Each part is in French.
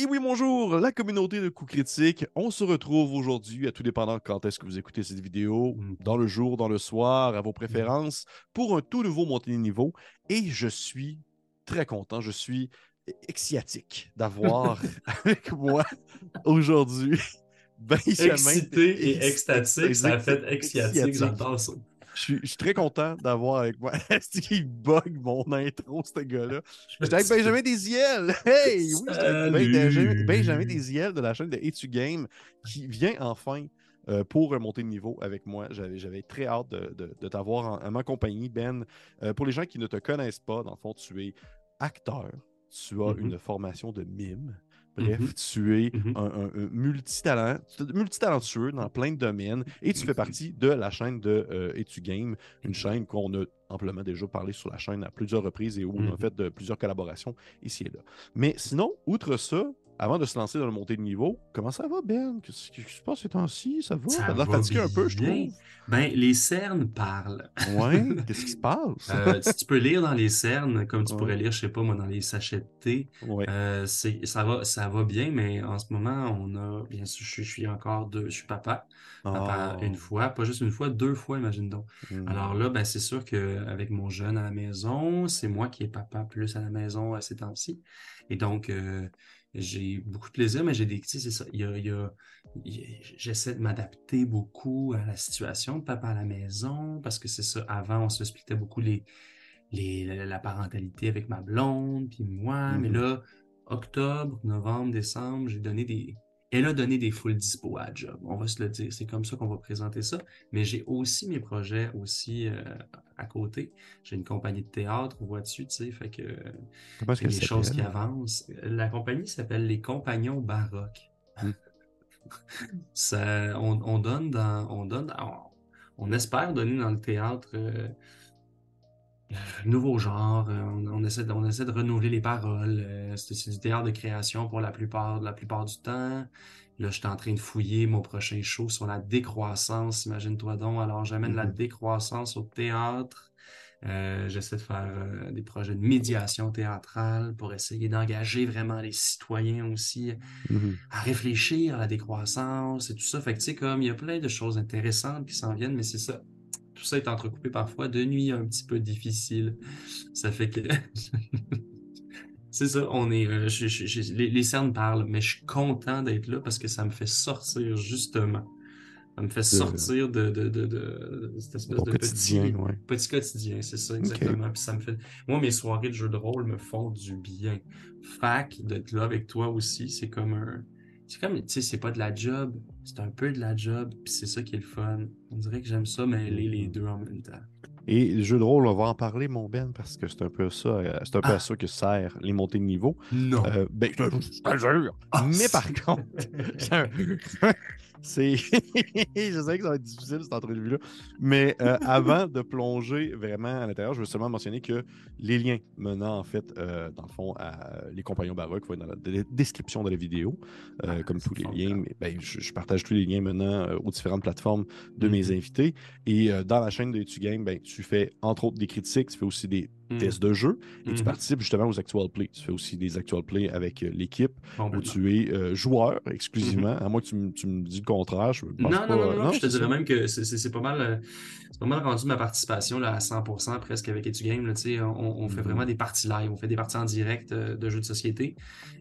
Et oui, bonjour, la communauté de coups critiques. On se retrouve aujourd'hui, à tout dépendant quand est-ce que vous écoutez cette vidéo, dans le jour, dans le soir, à vos préférences, pour un tout nouveau montée de niveau. Et je suis très content, je suis exciatique d'avoir avec moi aujourd'hui Benjamin. Excité et extatique, ça a fait exciatique, ça. Je suis, très content d'avoir avec moi. Est-ce qu'il bug mon intro, ce gars-là? J'étais avec Benjamin Desiel. Hey! Oui, avec Ben-! Benjamin, Benjamin Desiel de la chaîne de Etu Game qui vient enfin euh, pour monter de niveau avec moi. J'avais, très hâte de, de- de t'avoir en, ma compagnie, Ben. Euh, pour les gens qui ne te connaissent pas, dans le fond, tu es acteur. Tu as Mhm. une formation de mime. Bref, Mhm. tu es Mhm. un, un- un multitalent, tu es multitalentueux dans plein de domaines et tu fais partie de la chaîne de euh, Etu Game, une chaîne qu'on a amplement déjà parlé sur la chaîne à plusieurs reprises et où on a fait de, plusieurs collaborations ici et là. Mais sinon, outre ça, avant de se lancer dans le montée de niveau, comment ça va, Ben? Qu'est-ce qui se passe ces temps-ci? Ça va? Ça T'as l'air va fatigué un peu, je trouve. Ben, les cernes parlent. Ouais, qu'est-ce qui se passe? Euh, si tu peux lire dans les cernes, comme tu Ouais. pourrais lire, je sais pas, moi, dans les sachets de thé, ouais. euh, ça va, ça va bien, mais en ce moment, on a, bien sûr, je, suis- je suis encore deux, je suis papa. Papa Oh. une fois, pas juste une fois, deux fois, imagine donc. Hmm. Alors là, ben, c'est sûr qu'avec mon jeune à la maison, c'est moi qui est papa plus à la maison à ces temps-ci. Et donc, euh, j'ai beaucoup de plaisir, mais j'ai des. Tu sais, c'est ça. Il y a, il y j'essaie de m'adapter beaucoup à la situation de papa à la maison, parce que c'est ça. Avant, on se splitait beaucoup les, les, la, la parentalité avec ma blonde, puis moi. Mais Mhm. là, octobre, novembre, décembre, j'ai donné des. Elle a donné des full dispo à job. On va se le dire. C'est comme ça qu'on va présenter ça. Mais j'ai aussi mes projets aussi euh, à côté. J'ai une compagnie de théâtre, vois-tu, tu sais, fait que qu'elle des choses qui avancent. La compagnie s'appelle Les Compagnons Baroques. Ça, on, on donne dans, on donne, on, on espère donner dans le théâtre euh, nouveau genre. euh, On, on essaie de, on essaie de renouveler les paroles. euh, C'est du théâtre de création pour la plupart, la plupart du temps. Là, je suis en train de fouiller mon prochain show sur la décroissance. Imagine-toi donc. Alors, j'amène la Mhm. décroissance au théâtre. Euh, j'essaie de faire euh, des projets de médiation théâtrale pour essayer d'engager vraiment les citoyens aussi Mhm. à réfléchir à la décroissance et tout ça. Fait que tu sais, comme il y a plein de choses intéressantes qui s'en viennent, mais c'est ça. Tout ça est entrecoupé parfois de nuits un petit peu difficiles. Ça fait que. c'est ça, on est. euh, je- je- je- les, les cernes parlent, mais je suis content d'être là parce que ça me fait sortir, justement. Ça me fait sortir de, de, de, de, cette espèce de quotidien, petit, ouais. petit quotidien, c'est ça, exactement. Puis ça me fait. Moi, mes soirées de jeux de rôle me font du bien. Fac, d'être là avec toi aussi, c'est comme un. C'est comme, tu sais, c'est pas de la job, c'est un peu de la job, puis c'est ça qui est le fun. On dirait que j'aime ça mêler les deux en même temps. Et le jeu de rôle, on va en parler, mon Ben, parce que c'est un peu ça, euh, c'est un peu Ah. à ça que sert les montées de niveau. Non. Euh, ben, je te jure. Ah, Mais par contre, c'est je sais que ça va être difficile cette entrevue-là. Mais euh, avant de plonger vraiment à l'intérieur, je veux seulement mentionner que les liens menant, en fait, euh, dans le fond, à les compagnons baroques vont être dans la description de la vidéo. Euh, Ah, comme tous les liens, mais, ben, je, je partage tous les liens menant aux différentes plateformes de mes Mhm. invités. Et dans la chaîne de Tu Game, ben, tu fais entre autres des critiques, tu fais aussi des. Tests de jeu et tu Mhm. participes justement aux actual plays. Tu fais aussi des actual plays avec euh, l'équipe où Complètement. tu es euh, joueur exclusivement, à moins que tu, me- tu me dis le contraire. Je pense Non, pas, non, non, non, non, je te dirais même que c'est- pas mal, euh, c'est pas mal rendu ma participation là, à 100% presque avec EduGame. Là, tu sais, on, on fait vraiment des parties live, on fait des parties en direct euh, de jeux de société.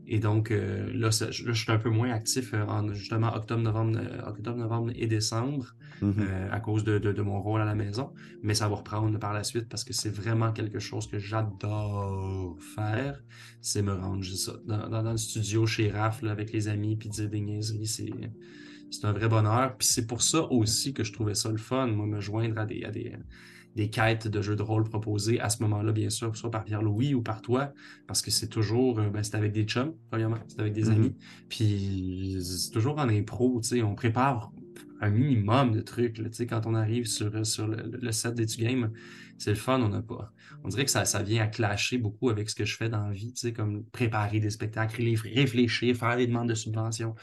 Et donc euh, là, ça- là, je suis un peu moins actif en justement octobre, novembre, octobre, novembre et décembre Mhm. euh, à cause de, de- de mon rôle à la maison. Mais ça va reprendre par la suite parce que c'est vraiment quelque chose que j'adore faire. C'est me rendre ça, dans, dans- dans le studio chez Raph là, avec les amis puis dire des niaiseries. C'est, c'est un vrai bonheur. Puis c'est pour ça aussi que je trouvais ça le fun, moi, me joindre à des, à des, des quêtes de jeux de rôle proposées à ce moment-là, bien sûr, soit par Pierre-Louis ou par toi, parce que c'est toujours, euh, ben, c'est avec des chums, premièrement, c'est avec des Mhm. amis. Puis c'est toujours en impro, tu sais, on prépare un minimum de trucs. Quand on arrive sur, sur le, set d'Etu Game, c'est le fun, on n'a pas. On dirait que ça, ça vient à clasher beaucoup avec ce que je fais dans la vie, comme préparer des spectacles, réfléchir, faire des demandes de subventions.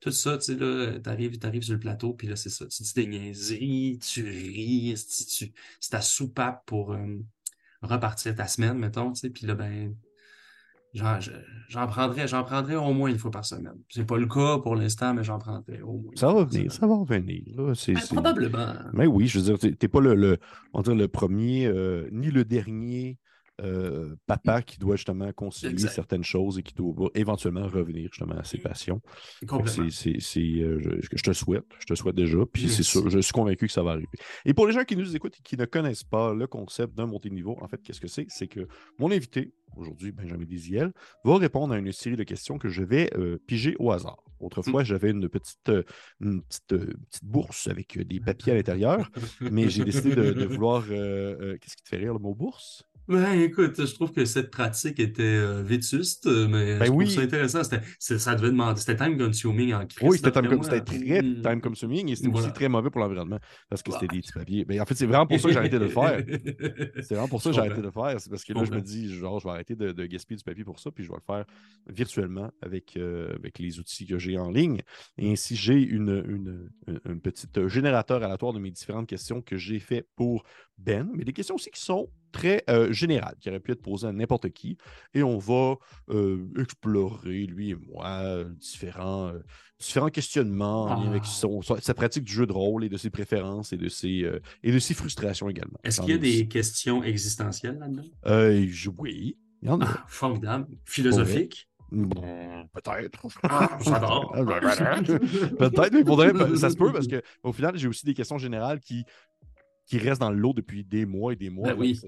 Tout ça, tu t'arrives sur le plateau, puis là, c'est ça. Tu dis des tu ris, c'est ta soupape pour euh, repartir ta semaine, mettons, puis là, ben, J'en prendrais, j'en prendrais au moins une fois par semaine. C'est pas le cas pour l'instant, mais j'en prendrais au moins. Ça va venir, ça va revenir. Là. Ben, probablement. Mais oui, je veux dire, t'es pas le, le, on le premier euh, ni le dernier euh, papa qui doit justement concilier certaines choses et qui doit éventuellement revenir justement à ses passions. C'est, euh, je, te souhaite, je te souhaite déjà, puis c'est sûr, je suis convaincu que ça va arriver. Et pour les gens qui nous écoutent et qui ne connaissent pas le concept d'un montée de niveau, en fait, qu'est-ce que c'est? C'est que mon invité, aujourd'hui Benjamin Desiel, va répondre à une série de questions que je vais euh, piger au hasard. Autrefois, mm. j'avais une petite, une petite, bourse avec des papiers à l'intérieur, mais j'ai décidé de, vouloir. Qu'est-ce qui te fait rire, le mot bourse? Ouais, écoute, je trouve que cette pratique était euh, vétuste, mais ben je oui. trouve ça intéressant. C'était, ça devait demander. C'était time consuming en crise. Oui, c'était, time, c'était très mm. time consuming et c'était aussi très mauvais pour l'environnement parce que c'était des petits papiers. Mais en fait, c'est vraiment pour ça que j'ai arrêté de le faire. c'est vraiment pour ça que j'ai arrêté de le faire. C'est parce que là, je me dis, genre, je vais arrêter de, gaspiller du papier pour ça, puis je vais le faire virtuellement avec, euh, avec les outils que j'ai en ligne. Et ainsi, j'ai une, une, une, petite générateur aléatoire de mes différentes questions que j'ai fait pour Ben, mais des questions aussi qui sont très euh, général qui aurait pu être posé à n'importe qui. Et on va euh, explorer, lui et moi, différents, euh, différents questionnements avec ah. sa pratique du jeu de rôle et de ses préférences et de ses, et de ses frustrations également. Est-ce qu'il y a des questions existentielles là-dedans? oui, il y en a. Ah, formidable. Philosophique? peut-être. Ah, j'adore. peut-être, mais ça se peut parce qu'au final, j'ai aussi des questions générales qui qui reste dans l'eau depuis des mois et des mois. Ben oui.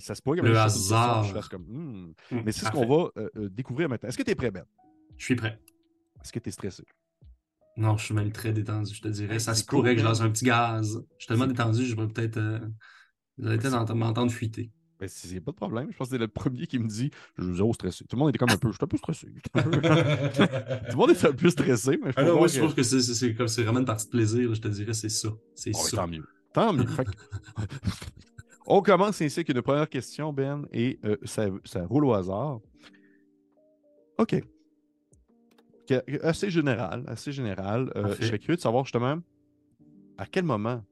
ça se pourrait que le hasard. Je comme, hmm. Hum, Mais c'est ce qu'on va euh, euh, découvrir maintenant. Est-ce que tu es prêt, Ben? Je suis prêt. Est-ce que tu es stressé? Non, je suis même très détendu, je te dirais. ça se pourrait que je lance un petit gaz. Je suis tellement détendu, je vais peut-être euh, m'entendre fuiter. Ben, c'est pas de problème. Je pense que c'est le premier qui me dit Je suis zéro stressé. Tout le monde était comme un peu. Je suis un peu stressé. Tout le monde est un peu stressé. Mais je, ah non, je trouve que c'est vraiment une partie de plaisir. Je te dirais, c'est ça. C'est ça. Tant mieux. Tant mieux. On commence ainsi avec une première question, Ben, et euh, ça, roule au hasard. OK. Assez général, assez général. Euh, je serais curieux de savoir justement à quel moment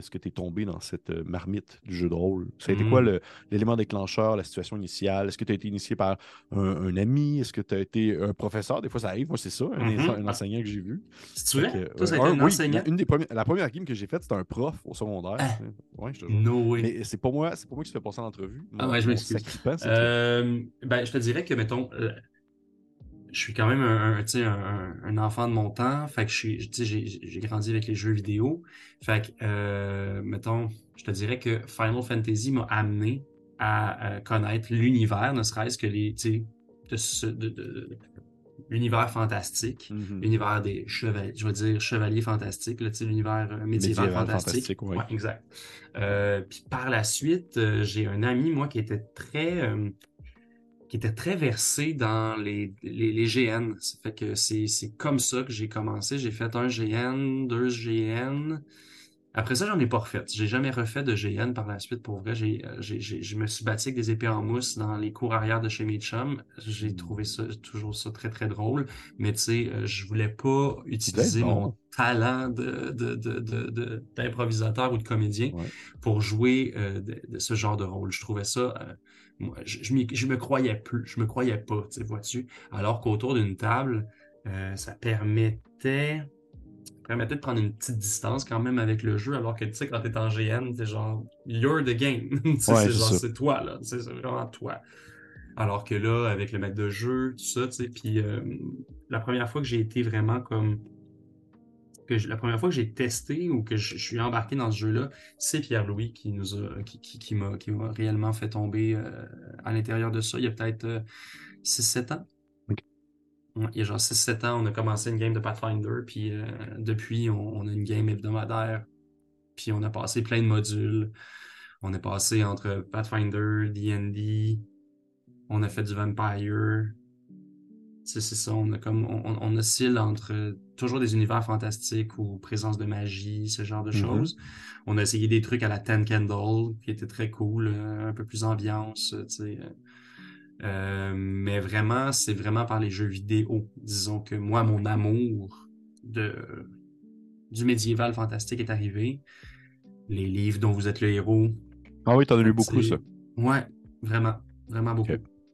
est-ce que tu es tombé dans cette euh, marmite du jeu de rôle? Ça a été quoi hmm. l'élément déclencheur, la situation initiale? Est-ce que tu as été initié par un, ami? Est-ce que tu as été un professeur? Des fois, ça arrive. Moi, c'est ça, un, mm-hmm. enseignant que j'ai vu. C'est vrai? Toi, ça a été un, enseignant? Une des premières, la première game que j'ai faite, c'était un prof au secondaire. Ah. Ouais, je te no Mais c'est pas moi, c'est pas moi qui se fait passer l'entrevue. Ah ouais, je m'excuse. Euh, ben, je te dirais que, mettons, euh, je suis quand même un, un, un, enfant de mon temps. Fait que j'ai grandi avec les jeux vidéo. Fait que, euh, mettons, je te dirais que Final Fantasy m'a amené à, connaître l'univers, ne serait-ce que les, de, de, de, l'univers fantastique, mm-hmm. l'univers des chevaliers, je veux dire chevaliers fantastiques, l'univers euh, médiéval, fantastique. fantastique ouais. exact. Euh, puis par la suite, euh, j'ai un ami, moi, qui était très qui était très versé dans les, les, les GN. Ça fait que c'est comme ça que j'ai commencé. J'ai fait un GN, deux GN. Après ça, j'en ai pas refait. J'ai jamais refait de GN par la suite. Pour vrai, j'ai, euh, je me suis battu avec des épées en mousse dans les cours arrière de chez mes chums. J'ai hmm. trouvé ça toujours ça très très drôle. Mais tu sais, euh, je voulais pas utiliser mon talent de, de, de, d'improvisateur ou de comédien pour jouer euh, de, ce genre de rôle. Je trouvais ça moi, je, je, me croyais plus, je me croyais pas, tu vois-tu? Alors qu'autour d'une table, euh, ça permettait, permettait de prendre une petite distance quand même avec le jeu, alors que tu sais, quand t'es en GN, c'est genre, you're the game. c'est genre, c'est toi, là. C'est vraiment toi. Alors que là, avec le maître de jeu, tout ça, tu sais, puis euh, la première fois que j'ai été vraiment comme la première fois que j'ai testé ou que je, suis embarqué dans ce jeu-là, c'est Pierre-Louis qui nous a, qui, qui, m'a, réellement fait tomber euh, à l'intérieur de ça. Il y a peut-être 6-7 euh, ans. il y a genre 6-7 ans, on a commencé une game de Pathfinder, puis euh, depuis, on, a une game hebdomadaire, puis on a passé plein de modules. On est passé entre Pathfinder, D&D, on a fait du Vampire, C'est ça, on a comme on, on, oscille entre toujours des univers fantastiques ou présence de magie, ce genre de Mhm. choses. On a essayé des trucs à la Ten Candle, qui était très cool, euh, un peu plus ambiance, tu sais. euh. Euh, mais vraiment, c'est vraiment par les jeux vidéo. Disons que moi, mon amour de, du médiéval fantastique est arrivé. Les livres dont vous êtes le héros. Ah oui, t'en as lu beaucoup, ça. Ouais, vraiment, vraiment beaucoup.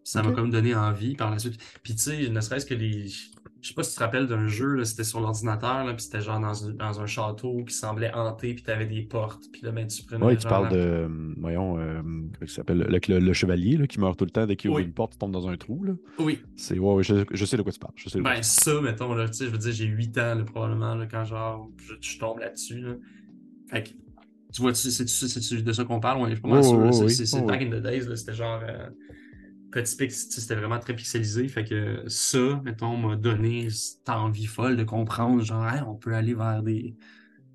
Ça m'a comme donné envie par la suite. Puis tu sais, ne serait-ce que les... Je sais pas si tu te rappelles d'un jeu, c'était sur l'ordinateur, puis c'était genre dans, un- dans un château qui semblait hanté, puis t'avais des portes, puis là, ben, tu prenais Oui, tu parles de. euh, Voyons, euh, comment s'appelle le, le- le chevalier là, qui meurt tout le temps dès qu'il ouvre une porte, il tombe dans un trou. Là. Oui, C'est, ouais, ouais, je, je sais de quoi tu parles. Je sais Ben, tu ça, mettons, là, tu sais, je veux dire, j'ai 8 ans, là, probablement, là, quand genre, je, je tombe là-dessus, là. Fait que, tu vois, c'est de ça qu'on parle, je suis pas mal Oh, sûr, c'est back in the days, c'était genre, euh, petit c'était vraiment très pixelisé, fait que ça, mettons, m'a donné cette envie folle de comprendre, genre, on peut aller vers des,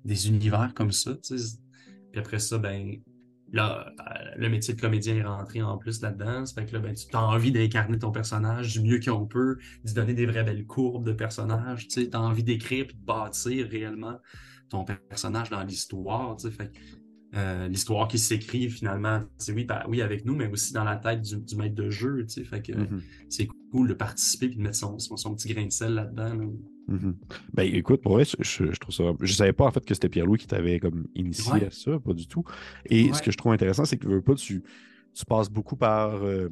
des univers comme ça, tu sais. Puis après ça, ben, là, euh, le métier de comédien est rentré en plus là-dedans. Fait que là, ben, tu as envie d'incarner ton personnage du mieux qu'on peut, d'y donner des vraies belles courbes de personnage. Tu as envie d'écrire et de bâtir réellement ton personnage dans l'histoire. Fait que, euh, l'histoire qui s'écrit finalement, c'est oui, oui avec nous, mais aussi dans la tête du, du maître de jeu. tu sais. Fait que. Mhm. c'est cool de participer et de mettre son, son, son petit grain de sel là-dedans. là. Mhm. Ben écoute, pour vrai, je, je- trouve ça. Je savais pas en fait que c'était Pierre-Louis qui t'avait comme initié Ouais. à ça, pas du tout. Et Ouais. ce que je trouve intéressant, c'est que veux pas, tu, tu passes beaucoup par euh,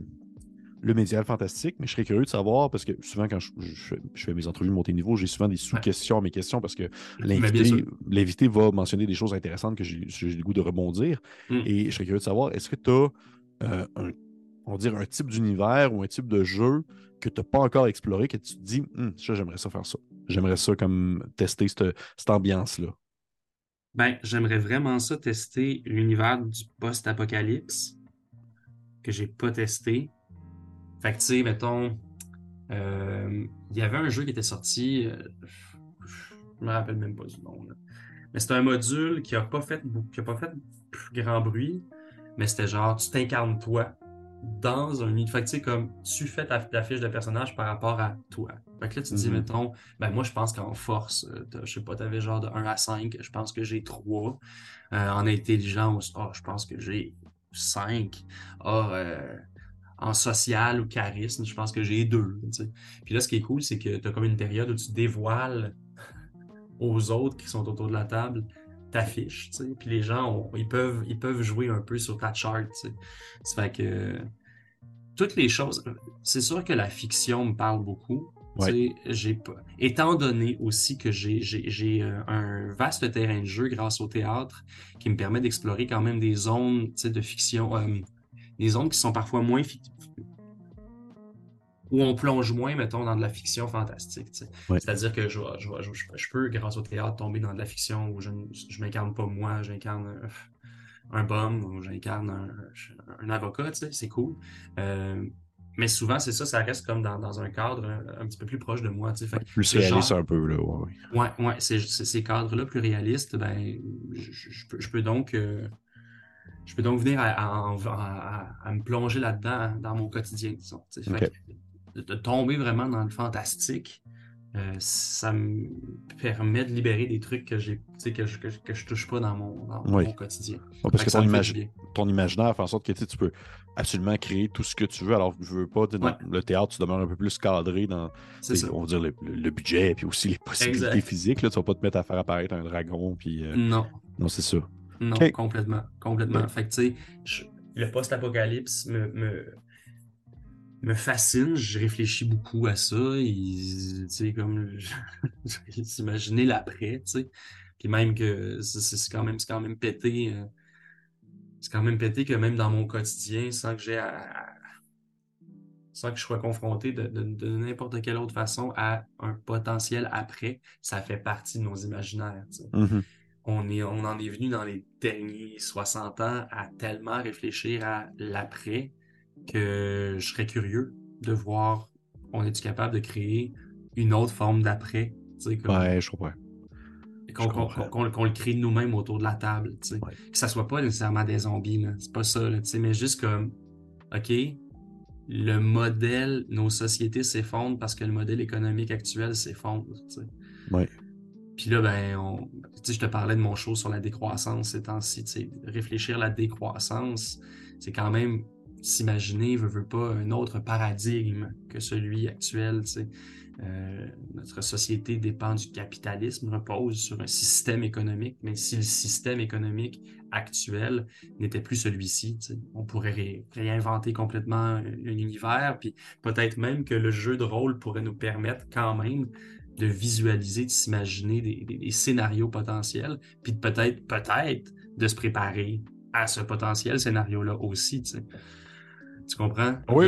le médiéval fantastique, mais je serais curieux de savoir, parce que souvent quand je, je- je fais mes entrevues montées niveau, j'ai souvent des sous-questions à mes questions parce que l'invité va mentionner des choses intéressantes que j'ai le goût de rebondir. Mm. Et je serais curieux de savoir, est-ce que tu as un, on va dire un type d'univers ou un type de jeu que tu n'as pas encore exploré, que tu te dis, Hum, ça, j'aimerais ça faire ça. J'aimerais ça comme tester cette, cette ambiance-là. Ben, j'aimerais vraiment ça tester l'univers du post-apocalypse que j'ai pas testé. Fait que, tu sais, mettons, euh, il y avait un jeu qui était sorti, euh, je me rappelle même pas du nom, là. mais c'était un module qui a pas fait, qui a pas fait grand bruit, mais c'était genre, tu t'incarnes toi dans un. Fait que, tu sais, comme, tu fais ta, ta fiche de personnage par rapport à toi. Fait que là, tu te dis, Mhm. mettons, ben moi, je pense qu'en force, euh, je sais pas, t'avais genre de 1 à 5, je pense que j'ai 3. Euh, en intelligence, ah, je pense que j'ai 5. Ah, euh, en social ou charisme, je pense que j'ai 2. Puis là, ce qui est cool, c'est que tu as comme une période où tu dévoiles aux autres qui sont autour de la table ta fiche. Puis les gens, ils, peuvent, ils peuvent jouer un peu sur ta chart, tu sais. Ça fait que toutes les choses, c'est sûr que la fiction me parle beaucoup. Ouais. pas- Étant donné aussi que j'ai j'ai- j'ai, euh, un vaste terrain de jeu grâce au théâtre qui me permet d'explorer quand même des zones de fiction, euh, des zones qui sont parfois moins où on plonge moins, mettons, dans de la fiction fantastique. Ouais. C'est-à-dire que je, je, je, je peux, grâce au théâtre, tomber dans de la fiction où je ne m'incarne pas moi, j'incarne un, un bum ou j'incarne un, un avocat, c'est cool. Euh, mais souvent, c'est ça, ça reste comme dans, dans un cadre un, un petit peu plus proche de moi. Fait Plus réaliste genre- un peu, là. Ouais, ouais. Ouais, ces cadres-là plus réalistes, ben, peux, je peux donc, euh, je peux donc venir à, à- à- à me plonger là-dedans dans mon quotidien, disons. que de, tomber vraiment dans le fantastique, euh, ça me permet de libérer des trucs que j'ai, que je, que, je- que je touche pas dans mon, dans Oui. mon quotidien. Parce que ton, imagi- ton imaginaire fait en sorte que tu peux absolument créer tout ce que tu veux. Alors, je veux pas, dans Ouais. le théâtre, tu demeures un peu plus cadré dans, on va dire, le, le- le budget et puis aussi les possibilités Exact. physiques. Là, tu vas pas te mettre à faire apparaître un dragon. Puis, euh, Non, Non, c'est ça. Non, Ok. complètement, complètement. Fait que, tu sais, le post-apocalypse me, me, me fascine, je réfléchis beaucoup à ça, tu sais, comme, s'imaginer l'après, tu sais. Puis même que c'est quand même, quand même pété, euh, c'est quand même pété que même dans mon quotidien, sans que j'ai à, sans que je sois confronté de, de- de n'importe quelle autre façon à un potentiel après, ça fait partie de nos imaginaires, Mhm. On, est, on en est venu dans les derniers 60 ans à tellement réfléchir à l'après que je serais curieux de voir, on est-tu capable de créer une autre forme d'après, comme- Ouais, je comprends. qu'on le crée nous-mêmes autour de la table. Ouais. Que ça soit pas nécessairement des zombies, c'est pas ça, là, mais juste comme, OK, le modèle, nos sociétés s'effondrent parce que le modèle économique actuel s'effondre. Ouais. Puis là, ben, on, je te parlais de mon show sur la décroissance ces temps-ci. Réfléchir à la décroissance, c'est quand même s'imaginer, veut, veut pas, un autre paradigme que celui actuel. Euh, notre société dépend du capitalisme, repose sur un système économique, mais si le système économique actuel n'était plus celui-ci, on pourrait ré- réinventer complètement un, un univers, puis peut-être même que le jeu de rôle pourrait nous permettre quand même de visualiser, de s'imaginer des, des- des scénarios potentiels, puis de peut-être, peut-être, de se préparer à ce potentiel scénario-là aussi, tu sais. Tu comprends? Oui,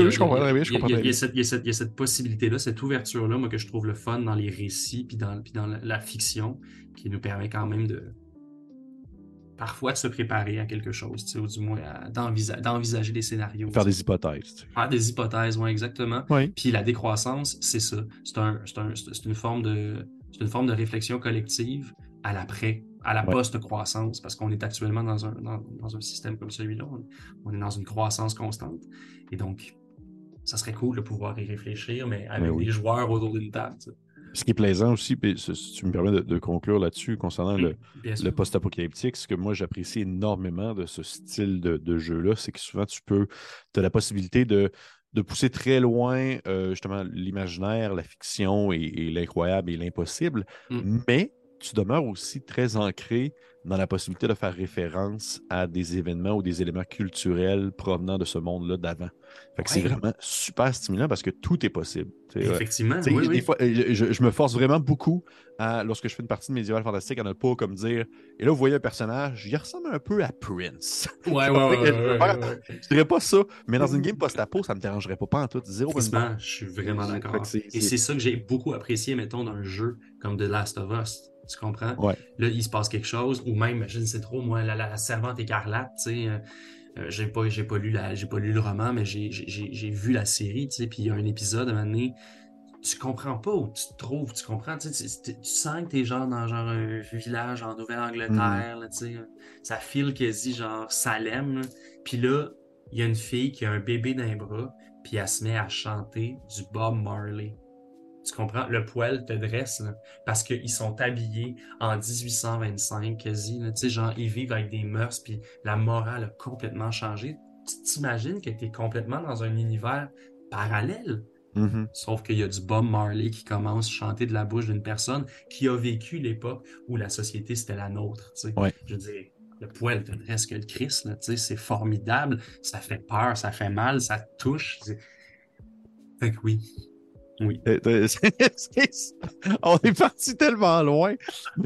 a- oui, je comprends il y a- cette- il y a possibilité-là, cette ouverture-là, moi, que je trouve le fun dans les récits, puis dans, puis dans la, la fiction, qui nous permet quand même de parfois de se préparer à quelque chose, tu sais, ou du moins d'envisa- d'envisager des scénarios. Faire des hypothèses. tu sais. Faire des hypothèses, oui, exactement. Oui. Puis la décroissance, c'est ça. C'est un, c'est un- c'est une forme de, c'est une forme de réflexion collective à l'après, à la Ouais. post-croissance, parce qu'on est actuellement dans un, dans, dans un système comme celui-là. On, on est dans une croissance constante. Et donc, ça serait cool de pouvoir y réfléchir, mais avec oui. des joueurs autour d'une table. tu sais. Ce qui est plaisant aussi, puis si tu me permets de, de conclure là-dessus concernant le, le post-apocalyptique, ce que moi j'apprécie énormément de ce style de, de jeu-là, c'est que souvent tu peux, tu as la possibilité de, de pousser très loin euh, justement l'imaginaire, la fiction et, et l'incroyable et l'impossible, Mm. mais tu demeures aussi très ancré dans la possibilité de faire référence à des événements ou des éléments culturels provenant de ce monde-là d'avant. Fait que c'est vraiment super stimulant parce que tout est possible. Euh, Effectivement, oui, des oui. fois, euh, je, me force vraiment beaucoup à, lorsque je fais une partie de médiéval fantastique, à ne pas comme dire. Et là, vous voyez un personnage, il ressemble un peu à Prince. Ouais, ouais, ouais, je ouais, dirais pas ça, mais dans une game post-apo, ça me dérangerait pas, pas en tout. Zéro je suis vraiment d'accord. Et c'est- c'est ça que j'ai beaucoup apprécié, mettons, d'un jeu comme The Last of Us. Tu comprends? Ouais. Là, il se passe quelque chose, ou même, je ne sais trop, moi, la, la- la servante écarlate, tu sais, euh, euh, j'ai pas, j'ai pas lu la, j'ai pas lu le roman, mais j'ai, j'ai- j'ai, j'ai vu la série, tu sais, puis il y a un épisode, à un moment donné, tu comprends pas où tu te trouves, tu comprends, tu, sais, tu, sens que t'es genre dans genre un village en Nouvelle-Angleterre, là, tu sais, ça file quasi genre Salem, puis là, il y a une fille qui a un bébé dans les bras, puis elle se met à chanter du Bob Marley. Tu comprends? Le poil te dresse, là, parce qu'ils sont habillés en 1825 quasi. Tu sais, genre, ils vivent avec des mœurs, puis la morale a complètement changé. Tu t'imagines que tu es complètement dans un univers parallèle, Mhm. sauf qu'il y a du Bob Marley qui commence à chanter de la bouche d'une personne qui a vécu l'époque où la société c'était la nôtre. tu sais. Ouais. Je veux dire, le poil te dresse que le Christ, tu sais, c'est formidable, ça fait peur, ça fait mal, ça touche. Fait que oui. Oui. Euh, On est parti tellement loin.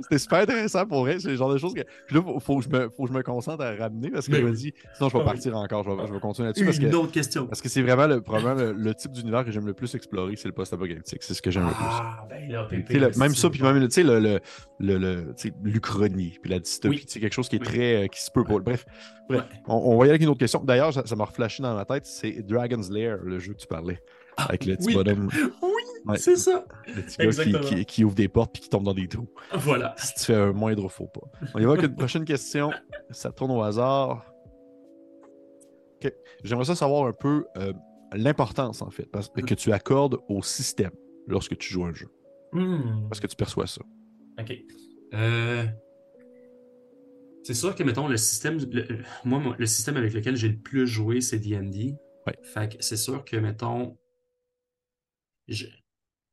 C'était super intéressant pour vrai. C'est le genre de choses que. Puis là, faut, faut que je me, faut que je me concentre à ramener parce que Ben je me dis, sinon je vais Ah partir encore. Je vais, je vais continuer là-dessus parce que Une autre question. Parce que c'est vraiment le, probablement le, le type d'univers que j'aime le plus explorer, c'est le post-apocalyptique. C'est ce que j'aime le plus. Ah, ben là, Pépé, le- même ça, puis même le, le, le, le- tu sais, l'Uchronie, puis la dystopie, Oui. c'est quelque chose qui est Oui. très. euh, qui se peut pas. Bref, bref Ouais. on, on va y aller avec une autre question. D'ailleurs, ça ça m'a reflashé dans la tête, c'est Dragon's Lair, le jeu que tu parlais. Ah, Avec le petit oui. bonhomme, Oui, Ouais. c'est ça. le petit gars qui, Exactement. qui, qui ouvre des portes puis qui tombe dans des trous. Voilà. Si tu fais un moindre faux pas. On y va avec une prochaine question. Ça tourne au hasard. Ok. J'aimerais ça savoir un peu euh, l'importance, en fait, parce- que tu accordes au système lorsque tu joues un jeu. Hmm. Parce que tu perçois ça? OK. Euh, C'est sûr que, mettons, le système, le- moi, le système avec lequel j'ai le plus joué, c'est D&D. Ouais. Fait que c'est sûr que, mettons, je,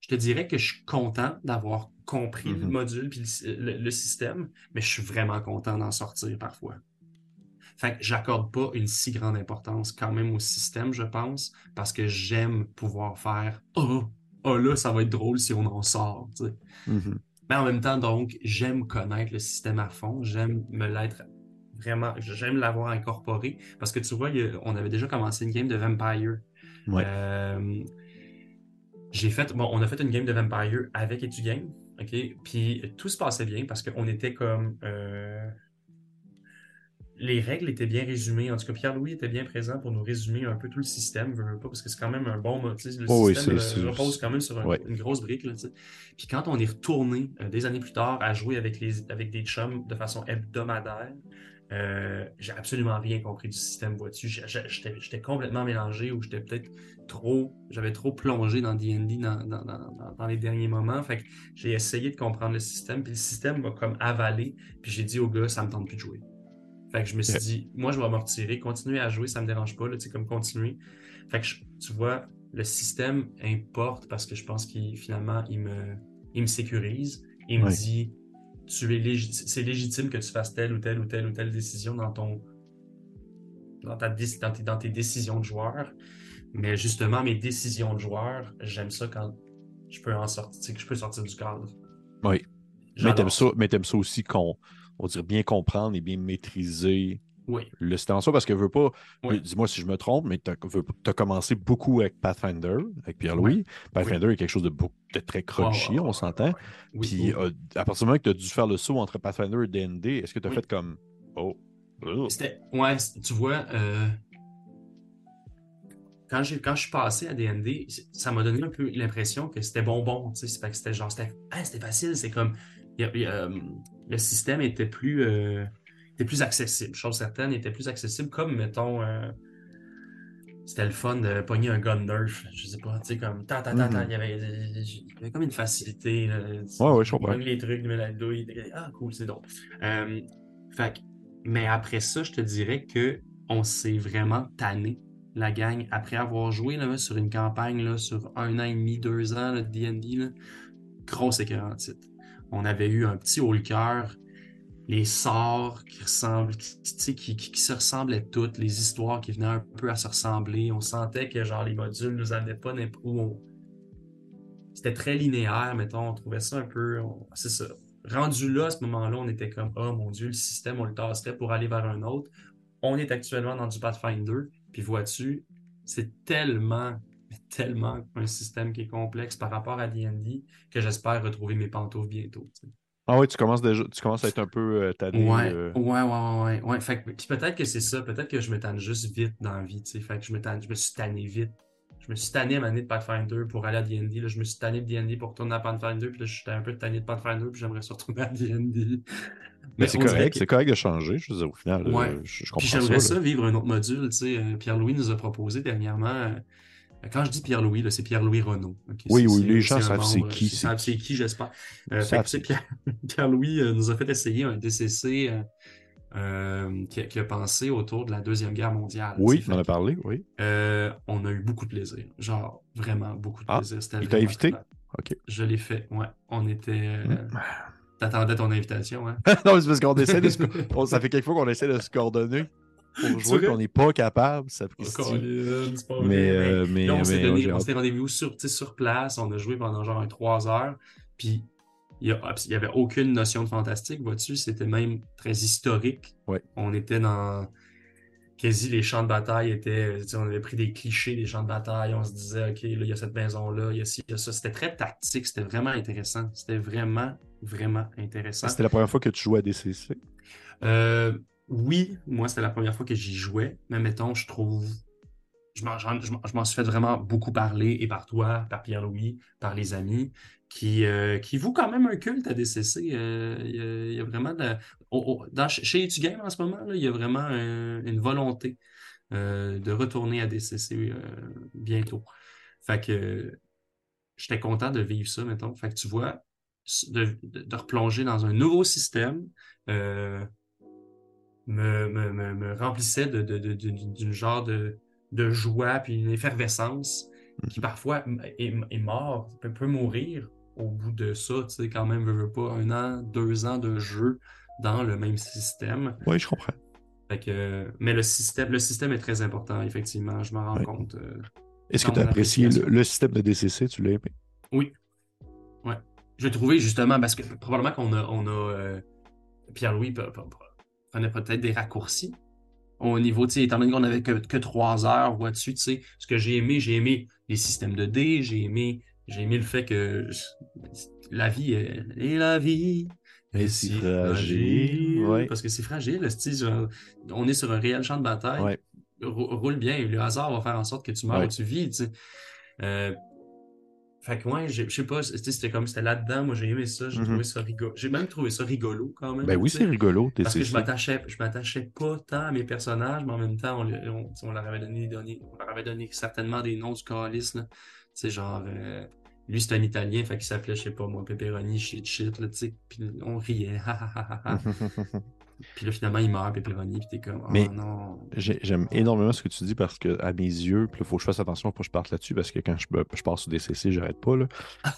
je te dirais que je suis content d'avoir compris le Mhm. module puis le, le- le système, mais je suis vraiment content d'en sortir parfois. Fait que j'accorde pas une si grande importance quand même au système, je pense, parce que j'aime pouvoir faire « Oh, oh là, ça va être drôle si on en sort. » tu sais. Mhm. Mais en même temps, donc, j'aime connaître le système à fond, j'aime me l'être vraiment, j'aime l'avoir incorporé. Parce que tu vois, a- on avait déjà commencé une game de Vampire. Ouais. Euh, j'ai fait, bon, on a fait une game de Vampire avec Etugame, ok? Puis tout se passait bien parce qu'on était comme. euh, les règles étaient bien résumées. En tout cas, Pierre-Louis était bien présent pour nous résumer un peu tout le système, veux, veux pas, parce que c'est quand même un bon Le Oh oui, système c'est- euh, repose quand même sur un- ouais. une grosse brique. Là. Puis quand on est retourné euh, des années plus tard à jouer avec, les, avec des chums de façon hebdomadaire, euh, j'ai absolument rien compris du système, vois-tu. J'étais complètement mélangé ou j'étais peut-être trop, j'avais trop plongé dans D&D dans, dans, dans, dans- dans les derniers moments. Fait que j'ai essayé de comprendre le système, puis le système m'a comme avalé, puis j'ai dit au gars, ça me tente plus de jouer. Fait que je me suis dit, moi, je vais me retirer, continuer à jouer, ça me dérange pas, tu sais, comme continuer. Fait que je- tu vois, le système importe parce que je pense qu'il finalement, il me, il me sécurise. Il me Ouais. dit, tu es légi- c'est légitime que tu fasses telle ou telle ou telle ou telle décision dans ton dans, ta, dans, tes, dans tes décisions de joueur. Mais justement, mes décisions de joueur, j'aime ça quand je peux en sortir, que je peux sortir du cadre. Oui. Mais t'aimes ça, mais t'aimes ça aussi qu'on on dirait bien comprendre et bien maîtriser Oui. le soi, parce que veux pas, Oui. dis-moi si je me trompe, mais tu as, commencé beaucoup avec Pathfinder, avec Pierre-Louis. Pathfinder est quelque chose de, beaucoup, de très crunchy, on s'entend. Puis euh, à partir du moment que tu as dû faire le saut entre Pathfinder et D&D, est-ce que tu as fait comme Oh, oh. C'était, ouais, tu vois, euh, quand, quand je suis passé à DND, ça m'a donné un peu l'impression que c'était bonbon, c'était genre, c'était, ah, c'était facile, c'est comme, il y a- il y a, euh, le système était plus, euh, était plus accessible, chose certaine, il était plus accessible, comme, mettons, euh, c'était le fun de pogner un gun nerf, je sais pas, tu sais, comme, tant, tant, tant, Mhm. il y avait, il y avait comme une facilité, là, Ouais, ouais, je comprends. les trucs, mais la douille, ah, cool, c'est drôle. Euh, fait que, mais après ça, je te dirais que on s'est vraiment tanné, la gang, après avoir joué là, sur une campagne là, sur un an et demi, deux ans là, de D&D, grosse écœurantite. On avait eu un petit haut le cœur, les sorts qui ressemblent, qui, se ressemblaient toutes, les histoires qui venaient un peu à se ressembler. On sentait que genre les modules nous amenaient pas n'importe C'était très linéaire, mettons, on trouvait ça un peu. C'est ça. Rendu là, à ce moment-là, on était comme Oh mon Dieu, le système, on le tasserait pour aller vers un autre. On est actuellement dans du Pathfinder, puis vois-tu, c'est tellement, tellement un système qui est complexe par rapport à D&D que j'espère retrouver mes pantoufles bientôt. Ah oui, tu commences déjà, tu commences à être un peu euh, tanné. Ouais, euh, ouais, ouais, ouais, ouais. Fait que, puis peut-être que c'est ça, peut-être que je me tanne juste vite dans la vie, tu sais. Fait que je me tanne, je me suis tanné vite. Je me suis tanné à ma année de Pathfinder pour aller à D&D. Là, je me suis tanné de D&D pour retourner à Pathfinder, puis là, je suis un peu tanné de Pathfinder, puis j'aimerais se retourner à D&D. Mais c'est correct, que- c'est correct de changer, je veux dire, au final. Ouais. euh, je, je Puis comprends j'aimerais ça. ça, vivre un autre module, tu sais. Pierre-Louis nous a proposé dernièrement. Euh, quand je dis Pierre-Louis, c'est Pierre-Louis Renaud. ok? Oui, oui, les gens savent c'est membre, qui, Ils c'est savent c'est qui. j'espère. Euh, Pierre- Pierre-Louis euh, nous a fait essayer un DCC euh, euh, qui, a, qui a pensé autour de la Deuxième Guerre mondiale. Oui, on en a parlé, oui. euh, on a eu beaucoup de plaisir. Genre, vraiment beaucoup de Ah, plaisir. Il t'a invité? OK. Je l'ai fait, ouais. On était... euh, Hmm. T'attendais ton invitation, hein? non, c'est parce qu'on essaie de se... ça fait quelques fois qu'on essaie de se coordonner pour jouer, vrai? puis on n'est pas capable, ça Oh, Christy. Colin, c'est pas Mais, euh, mais, Là, on s'est mais, donné, on s'était rendez-vous sur, sur place, on a joué pendant genre trois heures, puis il y a- il y avait aucune notion de fantastique, vois-tu, c'était même très historique. Ouais. On était dans quasi les champs de bataille étaient, on avait pris des clichés des champs de bataille, on se disait, OK, là, il y a cette maison-là, il y a ci, il y a ça. C'était très tactique, c'était vraiment intéressant. C'était vraiment, vraiment intéressant. C'était la première fois que tu jouais à DCC. Euh, oui, moi, c'était la première fois que j'y jouais, mais mettons, je trouve. Je m'en, suis fait vraiment beaucoup parler, et par toi, par Pierre-Louis, par les amis, qui, euh, vouent quand même un culte à DCC. Euh, Il y, a- vraiment. de- au- au- dans, chez en ce moment, il y a vraiment un- une volonté euh, de retourner à DCC euh, bientôt. Fait que j'étais content de vivre ça, mettons. Fait que tu vois, de replonger dans un nouveau système. Me, me, me, me remplissait de, de, de, de- d'une genre de, joie puis une effervescence qui parfois est, est mort, peut, peut mourir au bout de ça, tu sais, quand même, veux, veux pas, un an, deux ans de jeu dans le même système. Oui, je comprends. Fait que, mais le système, le système est très important, effectivement, je m'en rends Ouais. compte. euh, Est-ce que tu as apprécié le, système de DCC? Tu l'as aimé? Oui. Ouais. Je l'ai trouvé justement parce que probablement qu'on a, on a euh, Pierre-Louis prenait peut-être des raccourcis au niveau, tu sais, étant donné qu'on avait que, que trois heures, vois-tu, tu sais, ce que j'ai aimé, j'ai aimé les systèmes de dés, j'ai aimé, j'ai aimé le fait que la vie est, et la vie Et si fragile. Ouais. Parce que c'est fragile, style, on est sur un réel champ de bataille. Ouais. Roule bien, et le hasard va faire en sorte que tu meurs Ouais. ou tu vis, tu sais. Euh, fait que ouais, je sais pas, c'était comme c'était là-dedans, moi j'ai aimé ça, j'ai Mhm. trouvé ça rigolo. J'ai même trouvé ça rigolo quand même. Ben oui, c'est rigolo. t'es- Parce que je m'attachais, je m'attachais pas tant à mes personnages, mais en même temps, on, on- on leur avait donné, donné- on leur avait donné certainement des noms du calice, là. Tu sais, genre, euh, lui, c'est un Italien, fait qu'il s'appelait, je sais pas moi, Pepperoni, shit, shit, là, tu sais, puis on riait, Puis là, finalement, il meurt, Pepperoni, puis t'es comme, oh Mais- non. J'ai- J'aime énormément ce que tu dis parce que, à mes yeux, il faut que je fasse attention pour que je parte là-dessus parce que quand je, je pars sur DCC, j'arrête pas. Là.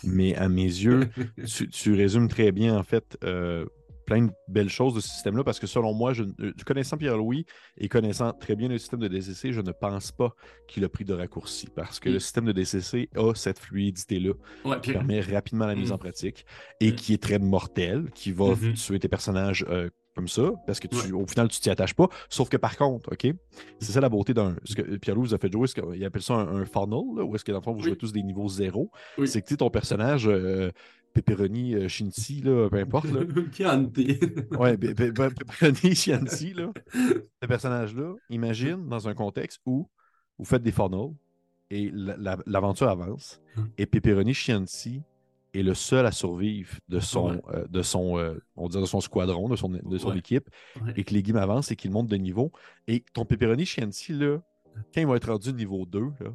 Mais à mes yeux, tu, tu résumes très bien, en fait, euh, plein de belles choses de ce système-là parce que, selon moi, je, euh, connaissant Pierre-Louis et connaissant très bien le système de DCC, je ne pense pas qu'il a pris de raccourci parce que Mm. le système de DCC a cette fluidité-là Ouais, qui puis, permet rapidement la mise en Mm. pratique et Mm. qui est très mortel, qui va Mhm. tuer tes personnages euh, comme ça, parce que tu, au final, tu t'y attaches pas. Sauf que par contre, OK, c'est ça la beauté d'un. Ce que Pierre-Louis vous a fait jouer, ce qu'il appelle ça un, un funnel, là, où est-ce que dans le fond, vous Oui. jouez tous des niveaux zéro. Oui. C'est que tu sais, ton personnage, euh, Pepperoni, euh, là, peu importe, là. Chianti. Ouais, Pe- Pe- Pe- Pepperoni, Shinzi, là. Ce personnage-là, imagine dans un contexte où vous faites des funnels et la- la- l'aventure avance Hum. et Pepperoni Chianti est le seul à survivre de son, Ouais. euh, de son, euh, on de son squadron, de son, de son Ouais. équipe, Ouais. et que les games avancent et qu'il monte de niveau. Et ton Pepperoni Chianti, là, quand il va être rendu niveau 2, là,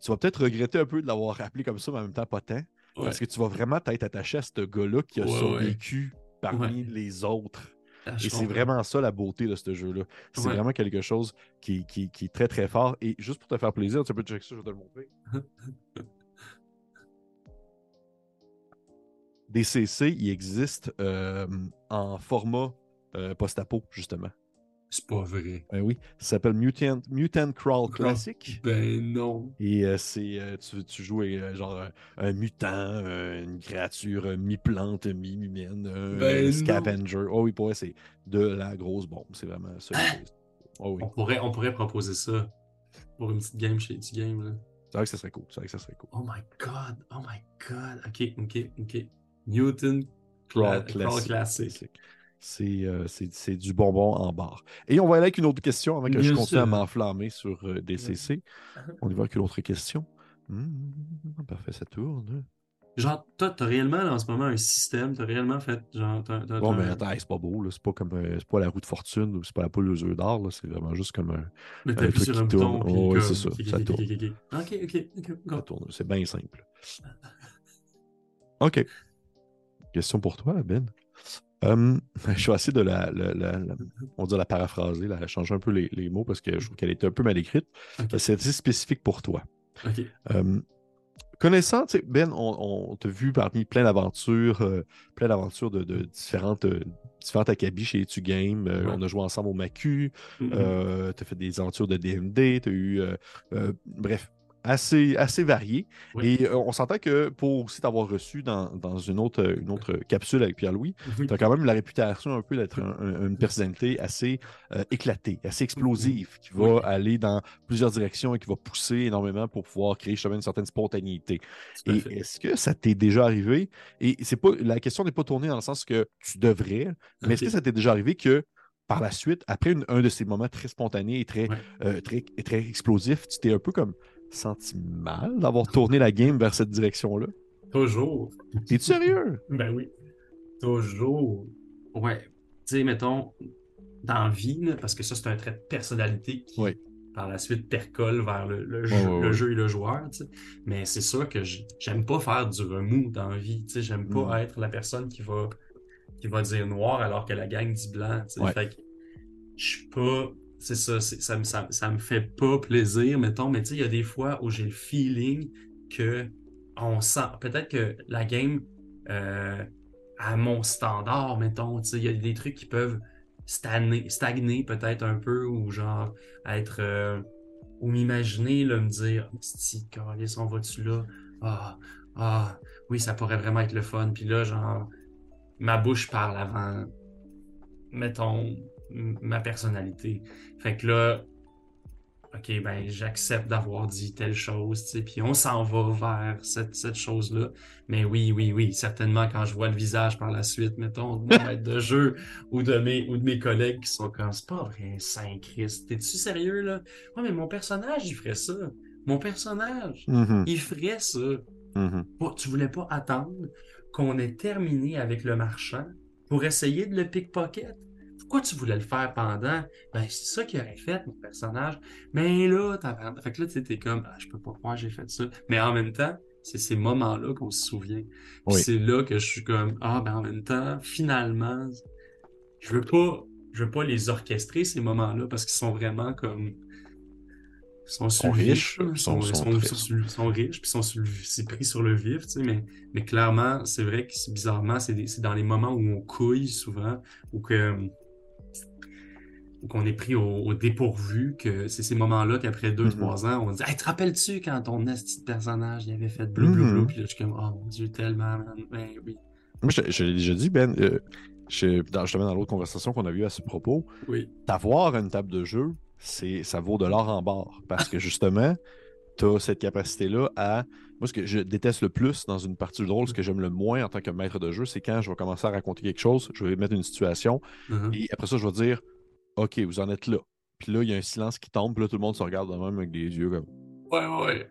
tu vas peut-être regretter un peu de l'avoir rappelé comme ça, mais en même temps pas tant, parce que tu vas vraiment t'être attaché à ce gars-là qui a survécu parmi les autres. Ah, Et c'est vraiment ça la beauté de ce jeu-là. C'est Ouais. vraiment quelque chose qui, qui- qui est très très fort. Et juste pour te faire plaisir, tu peux checker ça, je vais te le montrer. DCC, il existe euh, en format euh, post-apo, justement. C'est pas vrai. Ben oui, ça s'appelle Mutant, Mutant Crawl. Classic. Ben non. Et euh, c'est tu, tu joues genre un, mutant, une créature mi-plante, mi-humaine, un Ben scavenger. Oh oui, pour vrai, c'est de la grosse bombe. C'est vraiment ça. Oh oui. On pourrait, on pourrait proposer ça pour une petite game chez du game. Là. C'est vrai que ça serait cool. C'est vrai que ça serait cool. Oh my god, oh my god. Ok, ok, ok. Newton Crawl Cla- Crawl classique. classique. C'est euh, c'est- c'est du bonbon en barre. Et on va aller avec une autre question avant que je continue à m'enflammer sur euh, DCC. On y va avec une autre question. Hmm, parfait, ça tourne. Genre, toi, t'as réellement là, en ce moment un système, t'as réellement fait genre. Bon, mais attends, c'est pas beau, là. C'est pas comme euh, c'est pas la roue de fortune ou c'est pas la poule aux œufs d'or, là. C'est vraiment juste comme un. mais t'appuies truc sur qui un tourne. bouton. Oh, comme- c'est ça, ok, ça ok, tourne. ok, ok, ok. Ok, ok, ok, go. Ça tourne. C'est bien simple. OK. Question pour toi, Ben. Hum, je vais essayer de la, la- la- la- on la paraphraser, la changer un peu les, les mots parce que je trouve qu'elle est un peu mal écrite. C'est assez spécifique pour toi. Euh, connaissant, Ben, on, on t'a vu parmi plein d'aventures, euh, plein d'aventures de, de différentes, euh, différentes acabis chez Etu Game. Euh, Ouais. On a joué ensemble au Macu. Mhm. Euh, tu as fait des aventures de DMD, tu as eu. bref, assez, assez varié. Oui. Et euh, on s'entend que pour aussi t'avoir reçu dans, dans une, autre, une autre capsule avec Pierre-Louis, Oui. tu as quand même la réputation un peu d'être un- un- une personnalité assez euh, éclatée, assez explosive, qui va Oui. aller dans plusieurs directions et qui va pousser énormément pour pouvoir créer justement une certaine spontanéité. Tout Et est-ce que ça t'est déjà arrivé? Et c'est pas la question n'est pas tournée dans le sens que tu devrais, mais est-ce que ça t'est déjà arrivé que par la suite, après une- un de ces moments très spontanés et très, Ouais. euh, très, très explosifs, tu t'es un peu comme senti mal d'avoir tourné la game vers cette direction-là? Toujours. Es-tu sérieux? Ben oui. Toujours. Ouais. Tu sais, mettons, dans la vie, là, parce que ça, c'est un trait de personnalité qui, Oui. par la suite, percole vers le, le jeu, le et le joueur, tu sais. Mais c'est sûr que j'aime pas faire du remous dans la vie, tu sais. J'aime pas Mm. être la personne qui va, qui va dire noir alors que la gang dit blanc, tu sais. Ouais. Fait que je suis pas... C'est ça, ça, me, ça, me fait pas plaisir, mettons. Mais tu sais, il y a des fois où j'ai le feeling que on sent... Peut-être que la game... euh, à mon standard, mettons. tu sais, Il y a des trucs qui peuvent stagner, stagner peut-être un peu ou genre être. euh, ou m'imaginer, me dire Si, on va-tu là? Ah, ah, oui, ça pourrait vraiment être le fun. Puis là, genre, ma bouche parle avant, mettons, ma personnalité. Fait que là, OK, ben j'accepte d'avoir dit telle chose, puis on s'en va vers cette, cette chose-là. Mais oui, oui, oui, certainement quand je vois le visage par la suite, mettons, de mon maître de jeu ou de mes, ou de mes collègues qui sont comme, c'est pas vrai, Saint-Christ, t'es-tu sérieux, là? Ouais, mais mon personnage, il ferait ça. Mon personnage, Mhm, il ferait ça. mhm. Pas- tu voulais pas attendre qu'on ait terminé avec le marchand pour essayer de le pickpocket? Pourquoi tu voulais le faire pendant? Ben, c'est ça qu'il aurait fait, mon personnage. Mais là, t'as... Fait que là, tu t'es comme, ah, je peux pas croire que j'ai fait ça. Mais en même temps, c'est ces moments-là qu'on se souvient. Puis Oui. c'est là que je suis comme, ah, ben en même temps, finalement, je veux pas, je veux pas les orchestrer, ces moments-là, parce qu'ils sont vraiment comme, ils sont, le riches, Ils sont- sont, ils sont sont, sont riches, puis ils sont sur le- c'est pris sur le vif, tu sais, mais, mais clairement, c'est vrai que c'est- bizarrement, c'est des- c'est dans les moments où on couille souvent, ou que qu'on est pris au, au dépourvu, que c'est ces moments-là qu'après deux, Mhm. trois ans, on dit Hey, te rappelles-tu quand ton de personnage il avait fait blablabla, Mhm. puis là, je suis comme Oh mon Dieu, tellement. Ben oui. Moi, je, je l'ai déjà dit, Ben, euh, je- dans, justement dans l'autre conversation qu'on a eue à ce propos, Oui. d'avoir une table de jeu, c'est ça vaut de l'or en barre. Parce que justement, tu as cette capacité-là à. Moi, ce que je déteste le plus dans une partie de rôle, ce que j'aime le moins en tant que maître de jeu, c'est quand je vais commencer à raconter quelque chose, je vais mettre une situation, Mhm. et après ça, je vais dire OK, vous en êtes là. Puis là, il y a un silence qui tombe, puis là, tout le monde se regarde de même avec des yeux comme. Ouais, ouais. ouais.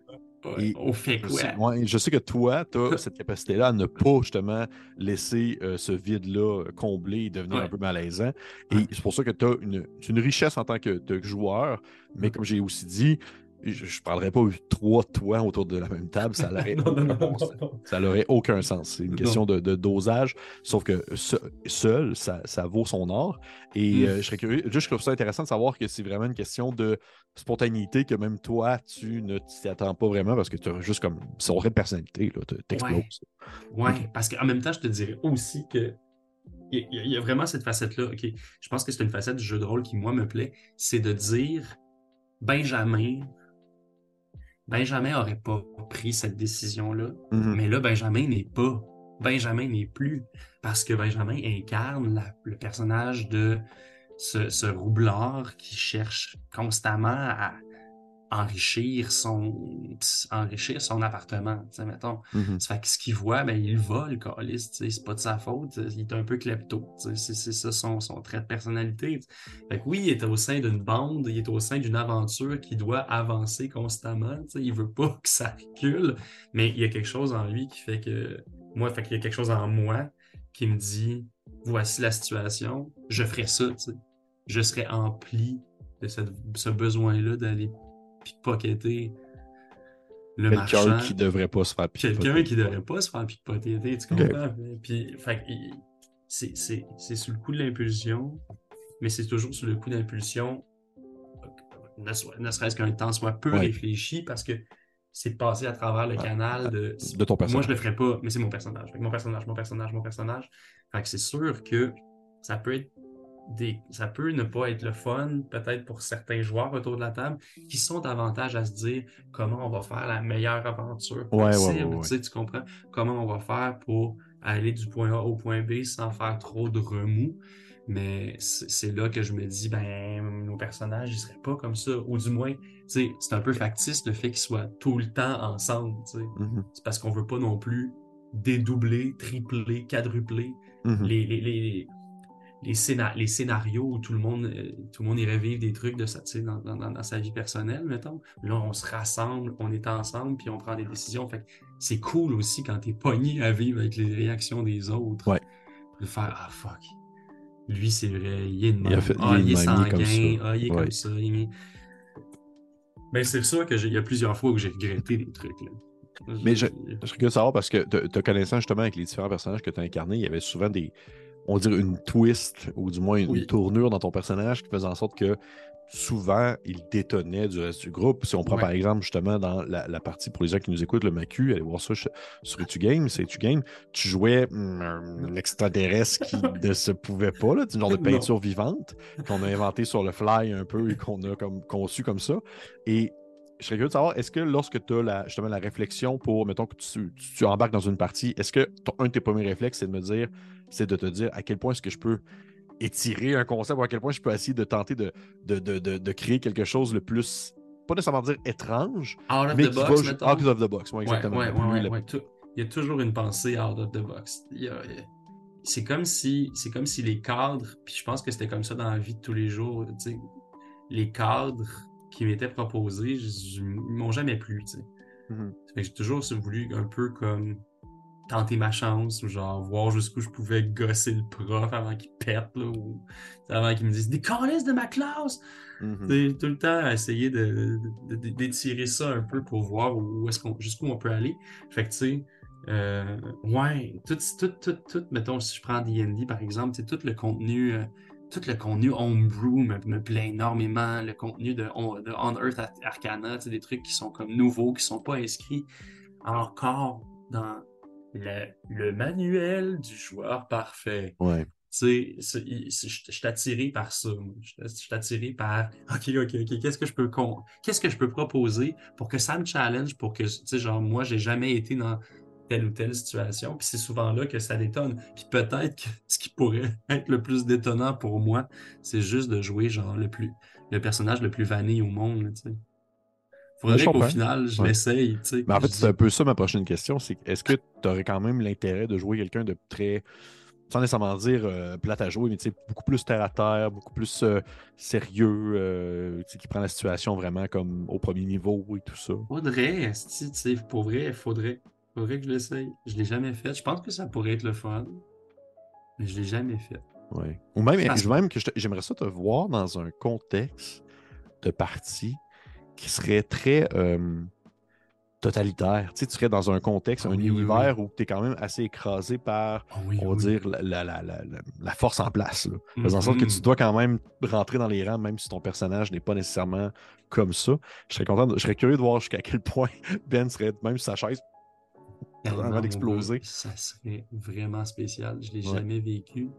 Et- On fait Je quoi? sais, ouais, je sais que toi, tu as cette capacité-là à ne pas justement laisser euh, ce vide-là euh, combler et devenir Ouais. un peu malaisant. Et c'est pour ça que tu as une, richesse en tant que, joueur, mais comme j'ai aussi dit, je ne parlerai pas trois de toi autour de la même table, ça n'aurait non, aucun, sens. non. Ça n'aurait aucun sens. C'est une question de, de dosage, sauf que se- seul, ça, ça vaut son or. Et Mm. euh, je serais curieux, juste je trouve ça intéressant de savoir que c'est vraiment une question de spontanéité que même toi, tu ne t'y attends pas vraiment parce que tu as juste comme. Aurait de personnalité, t'exploses. Ouais, Ok. parce qu'en même temps, je te dirais aussi que il y, a- il y a vraiment cette facette-là. OK, je pense que c'est une facette du jeu de rôle qui, moi, me plaît. C'est de dire Benjamin. Benjamin aurait pas pris cette décision-là. Mhm. Mais là, Benjamin n'est pas. Benjamin n'est plus. Parce que Benjamin incarne la- le personnage de ce, ce roublard qui cherche constamment à enrichir son, enrichir son appartement. Tu sais, mettons. Mhm. Ça fait que ce qu'il voit, ben, il le vole, c'est pas de sa faute, il est un peu klepto, c'est ça son, son trait de personnalité. Fait que oui, il est au sein d'une bande, il est au sein d'une aventure qui doit avancer constamment, tu sais, il veut pas que ça recule, mais il y a quelque chose en lui qui fait que, moi, fait qu'il y a quelque chose en moi qui me dit, voici la situation, je ferai ça. Je serai empli de cette- ce besoin-là d'aller pickpocketer le Quelqu'un marchand. qui devrait pas se faire Quelqu'un pickpocket. qui devrait pas se faire pickpocker, tu comprends? Puis, fait c'est, c'est, c'est sous le coup de l'impulsion, mais c'est toujours sous le coup d'impulsion, ne, soit- ne serait-ce qu'un temps soit peu Ouais. réfléchi, parce que c'est passé à travers le Ouais. canal de... De ton Moi, personnage. je le ferais pas, mais c'est mon personnage. Fait que mon personnage, mon personnage, mon personnage. Fait que c'est sûr que ça peut être des... ça peut ne pas être le fun, peut-être pour certains joueurs autour de la table, qui sont davantage à se dire comment on va faire la meilleure aventure Ouais, ouais, possible. ouais, ouais. Tu sais, tu comprends? Comment on va faire pour aller du point A au point B sans faire trop de remous? Mais c'est là que je me dis, ben, nos personnages, ils seraient pas comme ça. Ou du moins, c'est un peu factice le fait qu'ils soient tout le temps ensemble. Mhm. C'est parce qu'on veut pas non plus dédoubler, tripler, quadrupler Mhm. les, les, les, les, scéna- les scénarios où tout le monde, euh, tout le monde irait vivre des trucs de sais, dans, dans, sa vie personnelle, mettons. Là, on se rassemble, on est ensemble, puis on prend des décisions. Fait que c'est cool aussi quand t'es pogné à vivre avec les réactions des autres. Ouais. De faire Ah fuck. Lui, c'est vrai, il est de Il fait- ah, il il sanguin. Ah, il est Ouais. comme ça. il Ben, c'est sûr que j'ai- il y a plusieurs fois où j'ai regretté des trucs. Là. Mais je- Je de savoir parce que te, te connaissant justement avec les différents personnages que tu as incarnés, il y avait souvent des. On dirait une twist ou du moins une, Oui. tournure dans ton personnage qui faisait en sorte que souvent il détonnait du reste du groupe. Si on prend Ouais. par exemple justement dans la, la partie pour les gens qui nous écoutent, le Macu, allez voir ça sur Tu Game, c'est Tu Game, tu jouais hum, un extraterrestre qui ne se pouvait pas, là, une genre de Non. peinture vivante qu'on a inventé sur le fly un peu et qu'on a comme conçu comme ça. Et je serais curieux de savoir, est-ce que lorsque tu as la, justement la réflexion pour, mettons que tu, tu- tu embarques dans une partie, est-ce que ton- un de tes premiers réflexes, c'est de me dire, c'est de te dire à quel point est-ce que je peux étirer un concept ou à quel point je peux essayer de tenter de, de, de, de- de créer quelque chose le plus pas nécessairement dire étrange, Out of mais the box, va out of the box. Ouais, exactement. ouais, ouais, Il y a toujours une pensée out of the box. Il y a- C'est comme si, c'est comme si les cadres, puis je pense que c'était comme ça dans la vie de tous les jours, les cadres qui m'étaient proposés, ils m'ont jamais plu. Mhm. J'ai toujours voulu un peu comme tenter ma chance ou genre voir jusqu'où je pouvais gosser le prof avant qu'il pète, là, ou avant qu'il me dise des câlisses de ma classe! Mhm. C'est tout le temps à essayer de, de- de- d'étirer ça un peu pour voir où est-ce qu'on, jusqu'où on peut aller. Fait que, tu sais, euh, ouais, tout, tout, tout, tout, mettons, si je prends D&D, par exemple, sais, tout le contenu, euh, tout le contenu homebrew me, me plaît énormément. Le contenu de, On, de On Earth Ar- Arcana, des trucs qui sont comme nouveaux, qui sont pas inscrits encore dans le, le manuel du joueur parfait. Ouais. Tu sais, je suis attiré par ça. Je suis- attiré par OK, OK, OK, qu'est-ce que je peux qu'est-ce que je peux proposer pour que ça me challenge, pour que, tu sais, genre, moi, j'ai jamais été dans telle ou telle situation. Puis c'est souvent là que ça détonne. Puis peut-être que ce qui pourrait être le plus détonnant pour moi, c'est juste de jouer, genre, le plus le personnage le plus vanille au monde, tu sais. Faudrait qu'au final, je Ouais. l'essaye, tu sais. Mais en fait, c'est un peu ça ma prochaine question. C'est est-ce que tu aurais quand même l'intérêt de jouer quelqu'un de très, sans nécessairement dire euh, plate à jouer, mais beaucoup plus terre à terre, beaucoup plus euh, sérieux, euh, qui prend la situation vraiment comme au premier niveau et tout ça? Faudrait, pour vrai, faudrait. Faudrait que je l'essaye. Je l'ai jamais fait. Je pense que ça pourrait être le fun. Mais je l'ai jamais fait. Ouais. Ou même, Parce- même que j'aimerais ça te voir dans un contexte de partie qui serait très euh, totalitaire. Tu sais, tu serais dans un contexte, Ah un oui, oui, univers où tu es quand même assez écrasé par, Ah oui, on va dire, la, la- la- la- la- la force en place. Là. Faisant en sorte que tu dois quand même rentrer dans les rangs, même si ton personnage n'est pas nécessairement comme ça. Je serais content, de- je serais curieux de voir jusqu'à quel point Ben serait, même sa chaise, avant mon d'exploser. Ça serait vraiment spécial. Je l'ai Ouais. jamais vécu.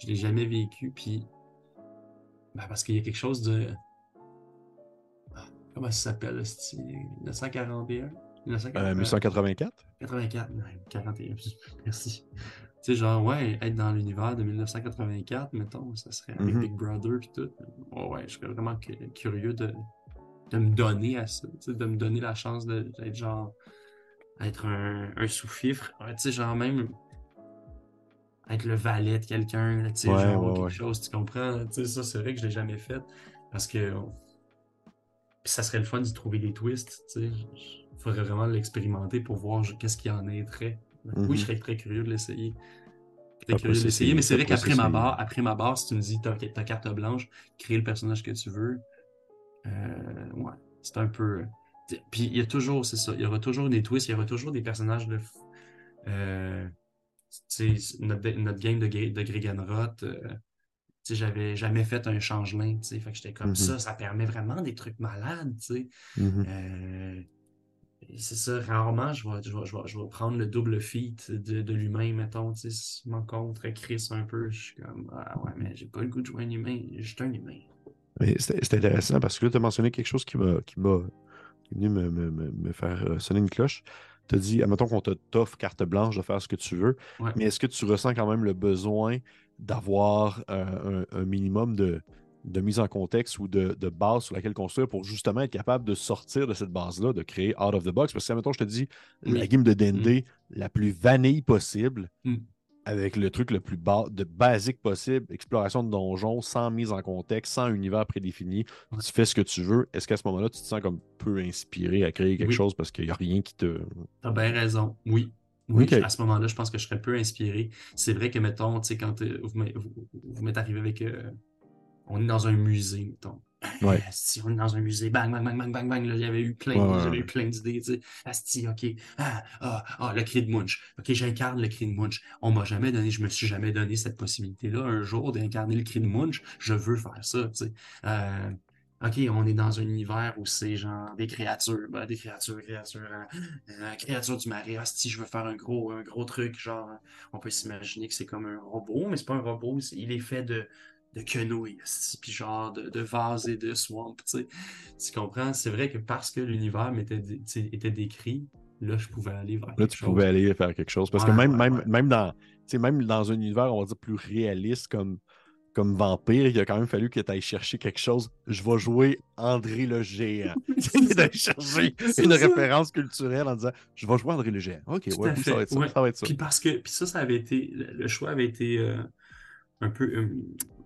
Je l'ai jamais vécu. Puis, ben, parce qu'il y a quelque chose de. Ah, Comment ça s'appelle, esti? 1941? 1941? euh, 1884. 84, ouais, 41, merci. Tu sais, genre, ouais, être dans l'univers de 1984, mettons, ça serait avec Mhm. Big Brother et tout. Ouais, ouais, je serais vraiment cu- curieux de, de me donner à ça, de me donner la chance d'être genre, être un, un sous-fifre, tu sais, genre même être le valet de quelqu'un, tu sais, Ouais, genre ouais, quelque ouais. chose, tu comprends? Tu sais, ça, c'est vrai que je l'ai jamais fait parce que ça serait le fun d'y trouver des twists, tu sais. Il faudrait vraiment l'expérimenter pour voir je- qu'est-ce qu'il y en aiderait. Mhm. Oui, je serais très curieux de l'essayer. Très curieux de l'essayer, mais c'est vrai qu'après ma barre, après ma barre, si tu me dis t'as ta carte blanche, crée le personnage que tu veux, euh, ouais, c'est un peu. Puis il y a toujours, c'est ça, il y aura toujours des twists, il y aura toujours des personnages de. Euh, notre, notre game de, de Gregenroth, euh, tu sais, j'avais jamais fait un changelin, tu sais, fait que j'étais comme Mhm. ça, ça permet vraiment des trucs malades, tu sais. Euh, et c'est ça, rarement, je vais, je vais, je vais, je vais prendre le double feat de, de l'humain, mettons, tu sais, si je m'encontre Chris un peu, je suis comme, ah ouais, mais j'ai pas le goût de jouer un humain, je suis un humain. C'est intéressant parce que là, tu as mentionné quelque chose qui m'a est venu me, me- me- me faire euh, sonner une cloche. Tu as dit, admettons qu'on te- t'offre carte blanche de faire ce que tu veux, Ouais. mais est-ce que tu ressens quand même le besoin d'avoir euh, un, un minimum de, de mise en contexte ou de, de base sur laquelle construire pour justement être capable de sortir de cette base-là, de créer out of the box? Parce que, admettons, je te dis, la game de D&D la plus vanille possible, Mm. Avec le truc le plus bas, de basique possible, exploration de donjons, sans mise en contexte, sans univers prédéfini, tu fais ce que tu veux. Est-ce qu'à ce moment-là, tu te sens comme peu inspiré à créer quelque Oui. chose parce qu'il n'y a rien qui te. T'as bien raison, oui. Oui, à ce moment-là, je pense que je serais peu inspiré. C'est vrai que, mettons, tu sais, quand euh, vous m'êtes vous, vous m'êtes arrivé avec. euh, on est dans un musée, mettons. Ouais. Asti, on est dans un musée, bang, bang, bang, bang, bang, bang. Là, j'avais eu plein, Ouais, eu plein d'idées, tu sais. Asti, ok. Ah, ah, ah, le cri de Munch. Ok, j'incarne le cri de Munch. On m'a jamais donné, je me suis jamais donné cette possibilité-là un jour d'incarner le cri de Munch. Je veux faire ça, tu sais. Euh, OK, on est dans un univers où c'est genre des créatures, ben, des créatures, créatures, hein, euh, créatures du marais. Asti, je veux faire un gros, un gros truc, genre, on peut s'imaginer que c'est comme un robot, mais c'est pas un robot, il est fait de, de quenouilles, puis genre de, de vases et de swamp, tu sais. Tu comprends? C'est vrai que parce que l'univers tu était décrit, là, je pouvais aller vers Là, quelque tu chose. pouvais aller faire quelque chose. Parce que même, ouais, même, ouais. même, dans, tu même dans un univers, on va dire, plus réaliste, comme comme vampire, il a quand même fallu que tu ailles chercher quelque chose. Je vais jouer André le Géant. tu d'aller chercher une référence culturelle en disant Je vais jouer André le Géant. Ok, ouais, ça va, être ça, ça va être ça. Puis parce que puis ça, ça avait été. Le choix avait été euh, un peu euh,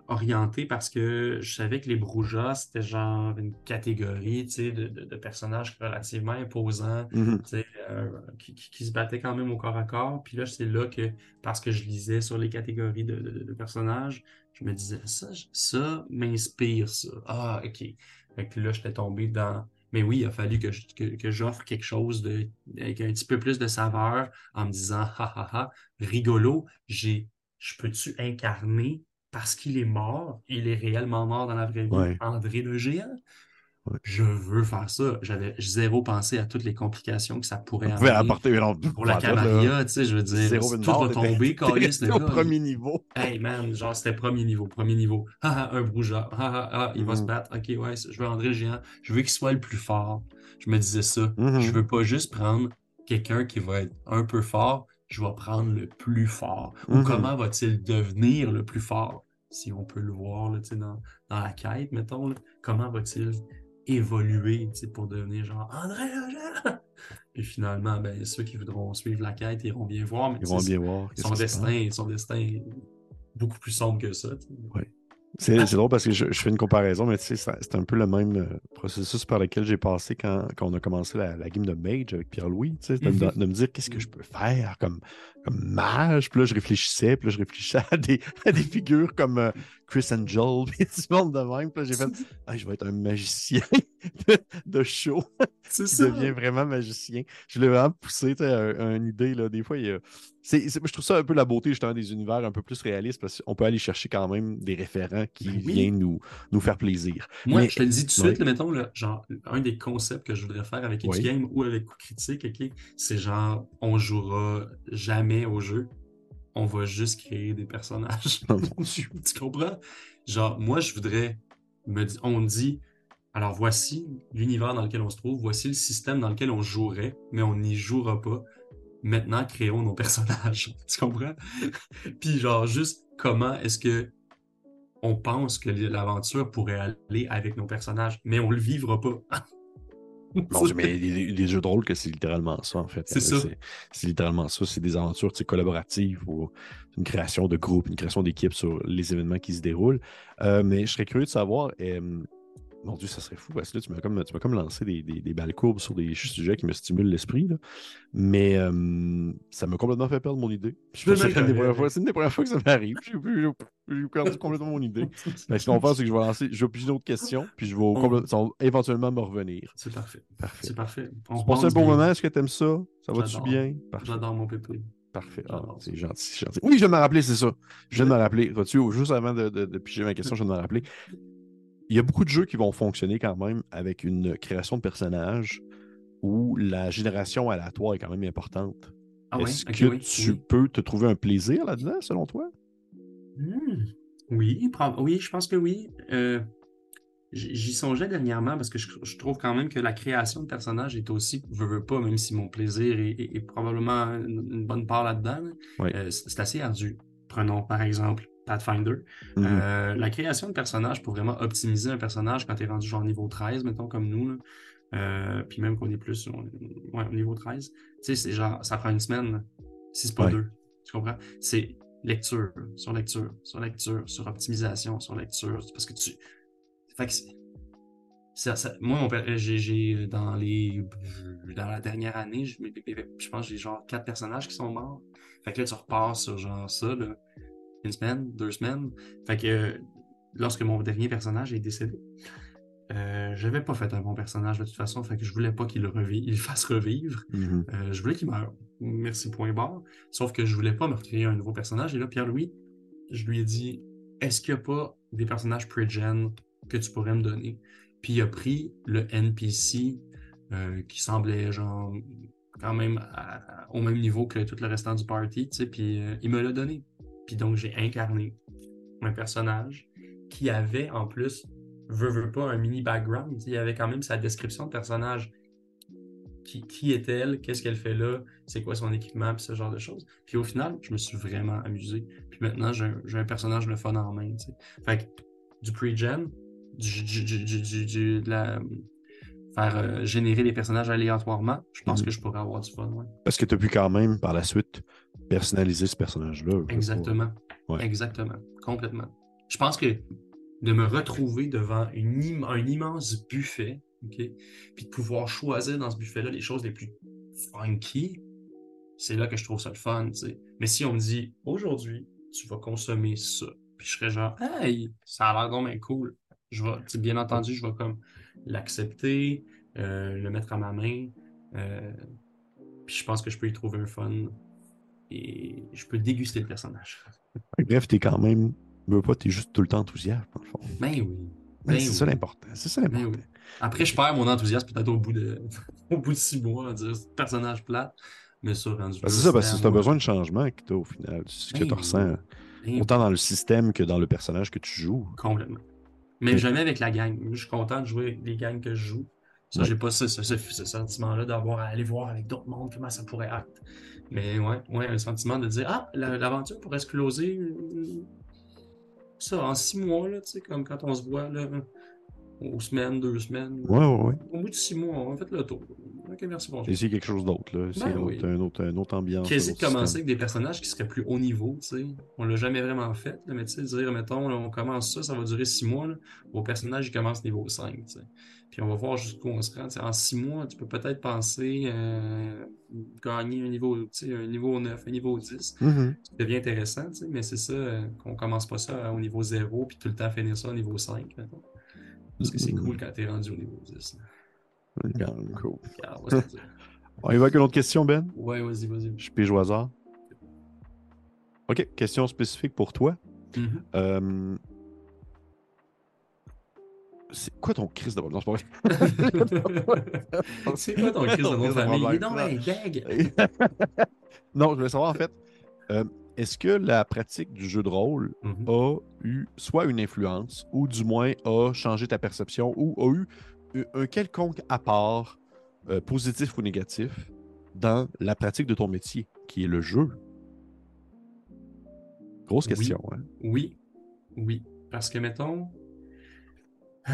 orienté parce que je savais que les Broujas, c'était genre une catégorie de, de, de, personnages relativement imposants, mm-hmm. euh, qui, qui, se battaient quand même au corps à corps. Puis là, c'est là que, parce que je lisais sur les catégories de, personnages, je me disais, ça, ça m'inspire, ça. Ah, OK. Fait que là, j'étais tombé dans. Mais oui, il a fallu que, que, j'offre quelque chose de, avec un petit peu plus de saveur en me disant, ha ha ha, rigolo, j'ai, je peux-tu incarner parce qu'il est mort, il est réellement mort dans la vraie vie, André le géant. Je veux faire ça. J'avais zéro pensé à toutes les complications que ça pourrait apporter pour la Camarilla, tu sais, je veux dire, tout va tomber, Calis, le Au premier niveau. Hey man, genre c'était premier niveau, premier niveau. Ah, ah un brougeard. Ah, ah, il va se mm-hmm. battre. Ok, ouais, je veux André le géant. Je veux qu'il soit le plus fort. Je me disais ça. Mm-hmm. Je veux pas juste prendre quelqu'un qui va être un peu fort, je vais prendre le plus fort. Ou mm-hmm. comment va-t-il devenir le plus fort? si on peut le voir là, dans, dans la quête, mettons, comment va-t-il évoluer pour devenir genre André Puis finalement, ben, ceux qui voudront suivre la quête iront bien voir. Mais ils vont bien voir. Son destin, son destin est beaucoup plus sombre que ça. Oui. C'est drôle parce que je, fais une comparaison, mais tu sais, c'est un peu le même euh, processus par lequel j'ai passé quand, quand, on a commencé la, game de Mage avec Pierre-Louis, tu sais, de, me dire qu'est-ce que je peux faire comme, comme mage. Puis là, je réfléchissais, puis là, je réfléchissais à des, à des figures comme euh, Chris Angel, puis du monde de même. Puis là, j'ai fait, ah, je vais être un magicien de, show. C'est ça. devient vraiment magicien. Je l'ai vraiment poussé, tu sais, une idée, là. Des fois, il y a je trouve ça un peu la beauté justement des univers un peu plus réalistes parce qu'on peut aller chercher quand même des référents qui ben viennent nous, nous faire plaisir. Moi, je te le dis tout de suite, mettons, genre, un des concepts que je voudrais faire avec X Game ou avec Coup Critique, c'est genre, on jouera jamais au jeu, on va juste créer des personnages. Tu comprends? Genre, moi, je voudrais, me on dit, alors voici l'univers dans lequel on se trouve, voici le système dans lequel on jouerait, mais on n'y jouera pas maintenant créons nos personnages. tu comprends? Puis genre juste comment est-ce que on pense que l'aventure pourrait aller avec nos personnages, mais on le vivra pas? mais les, jeux de rôle, que c'est littéralement ça, en fait. C'est ça. C'est littéralement ça. C'est des aventures collaboratives ou une création de groupe, une création d'équipe sur les événements qui se déroulent. Euh, mais je serais curieux de savoir, mon Dieu, ça serait fou parce que là, tu m'as comme, comme lancé des, des, balles courbes sur des sujets qui me stimulent l'esprit. Mais ça m'a complètement fait perdre mon idée. C'est une, des premières fois que ça m'arrive. J'ai perdu complètement mon idée. Mais ce qu'on va faire, c'est que je vais lancer, je vais d'autres questions, puis je vais éventuellement me revenir. C'est parfait. Parfait. C'est parfait. On passe un bon moment. Est-ce que tu aimes ça? Ça va-tu bien? J'adore mon pépé. Parfait. Ah, c'est gentil, gentil. Oui, je viens de me rappeler, c'est ça. Je viens de me rappeler. Juste avant de, de, de piger ma question, je viens de me rappeler il y a beaucoup de jeux qui vont fonctionner quand même avec une création de personnages où la génération aléatoire est quand même importante. Ah Est-ce que tu peux te trouver un plaisir là-dedans, selon toi? Hmm. Oui, oui, je pense que oui. Euh, j'y songeais dernièrement parce que je, trouve quand même que la création de personnages est aussi, je veux pas, même si mon plaisir est, probablement une, bonne part là-dedans, euh, c'est assez ardu. Prenons par exemple Pathfinder. Mhm. Euh, la création de personnages pour vraiment optimiser un personnage quand tu es rendu genre niveau 13, mettons, comme nous, euh, puis même qu'on est plus au niveau 13, tu sais, c'est genre, ça prend une semaine, si c'est pas deux. Tu comprends? C'est lecture, sur lecture, sur lecture, sur optimisation, sur lecture. Parce que tu. Fait que ça, moi, j'ai dans les dans la dernière année, je, je pense que j'ai genre quatre personnages qui sont morts. Fait que là, tu repars sur genre ça, là une semaine, deux semaines. Fait que lorsque mon dernier personnage est décédé, euh, j'avais pas fait un bon personnage de toute façon, fait que je voulais pas qu'il le il fasse revivre. Mm-hmm. Euh, je voulais qu'il meure. Merci, point barre. Sauf que je voulais pas me recréer un nouveau personnage. Et là, Pierre-Louis, je lui ai dit Est-ce qu'il n'y a pas des personnages pre-gen que tu pourrais me donner? Puis il a pris le NPC euh, qui semblait genre quand même au même niveau que tout le restant du party, tu sais, puis euh, il me l'a donné. Puis donc, j'ai incarné un personnage qui avait en plus, veut, veut pas, un mini background. Il y avait quand même sa description de personnage qui, qui est-elle, qu'est-ce qu'elle fait là, c'est quoi son équipement, puis ce genre de choses. Puis au final, je me suis vraiment amusé. Puis maintenant, j'ai un, personnage le fun en main. Fait que du pre-gen, du, du, du, du- du- du- de la, faire euh, générer des personnages aléatoirement, je pense Mhm. que je pourrais avoir du fun. ouais. Parce que tu as pu quand même, par la suite, personnaliser ce personnage-là. Exactement. Ouais. Exactement. Complètement. Je pense que de me retrouver devant une im- un immense buffet, OK, puis de pouvoir choisir dans ce buffet-là les choses les plus funky, c'est là que je trouve ça le fun. Mais si on me dit, aujourd'hui, tu vas consommer ça, puis je serais genre, hey, ça a l'air donc bien cool. Je vais, bien entendu, je vais comme l'accepter, euh, le mettre à ma main, euh, puis je pense que je peux y trouver un fun et je peux déguster le personnage. Bref, t'es quand même. Veux pas, t'es juste tout le temps enthousiaste, dans le fond. Ben oui. Mais Ben c'est oui. ça l'important. C'est ça Ben l'important. oui. Après, je perds mon enthousiasme peut-être au bout de au bout de six mois à dire personnage plate, mais ça rendu. Ben, c'est ça, parce que c'est un besoin de changement que tu au final. Ce que Ben tu ressens, autant dans le système que dans le personnage que tu joues. Complètement. Mais jamais avec la gang. Je suis content de jouer les gangs que je joue. Ça, Ouais. j'ai pas ce, ce- ce- ce sentiment-là d'avoir à aller voir avec d'autres mondes comment ça pourrait être. Mais ouais, ouais, un sentiment de dire Ah, la- l'aventure pourrait se closer euh, ça en six mois, là, tu sais, comme quand on se voit là, aux semaines, deux semaines. Ouais, ouais, ouais. Au bout de six mois, on a fait le tour. Ok, merci. J'ai essayé quelque chose d'autre. là. C'est Ben un, oui. autre, un, autre, un autre ambiance. Un de commencer système. avec des personnages qui seraient plus haut niveau, tu sais. On l'a jamais vraiment fait, là, mais tu sais, dire, mettons, là, on commence ça, ça va durer six mois, là. Vos personnages, ils commencent niveau 5, tu sais. Puis on va voir jusqu'où on se rend. tu. En six mois, tu peux peut-être penser euh, gagner un niveau, tu un niveau 9, un niveau 10. Mhm. Ça devient intéressant, tu mais c'est ça, euh, qu'on commence pas ça au niveau 0, puis tout le temps finir ça au niveau 5, mettons. Parce que c'est Mhm. cool quand t'es rendu au niveau 10. là. Cool. Regarde, on va. On y va avec une autre question, Ben? Ouais, vas-y, vas-y. Je pige au hasard. OK, question spécifique pour toi. Mhm. Euh, C'est quoi ton crise de Non, c'est pas quoi ton crise de nom de famille? Ben deg. non, je voulais savoir en fait, euh, est-ce que la pratique du jeu de rôle Mhm. a eu soit une influence, ou du moins a changé ta perception, ou a eu un- quelconque apport, euh, positif ou négatif, dans la pratique de ton métier, qui est le jeu? Grosse Oui. question, hein? Oui, oui. Parce que, mettons, euh,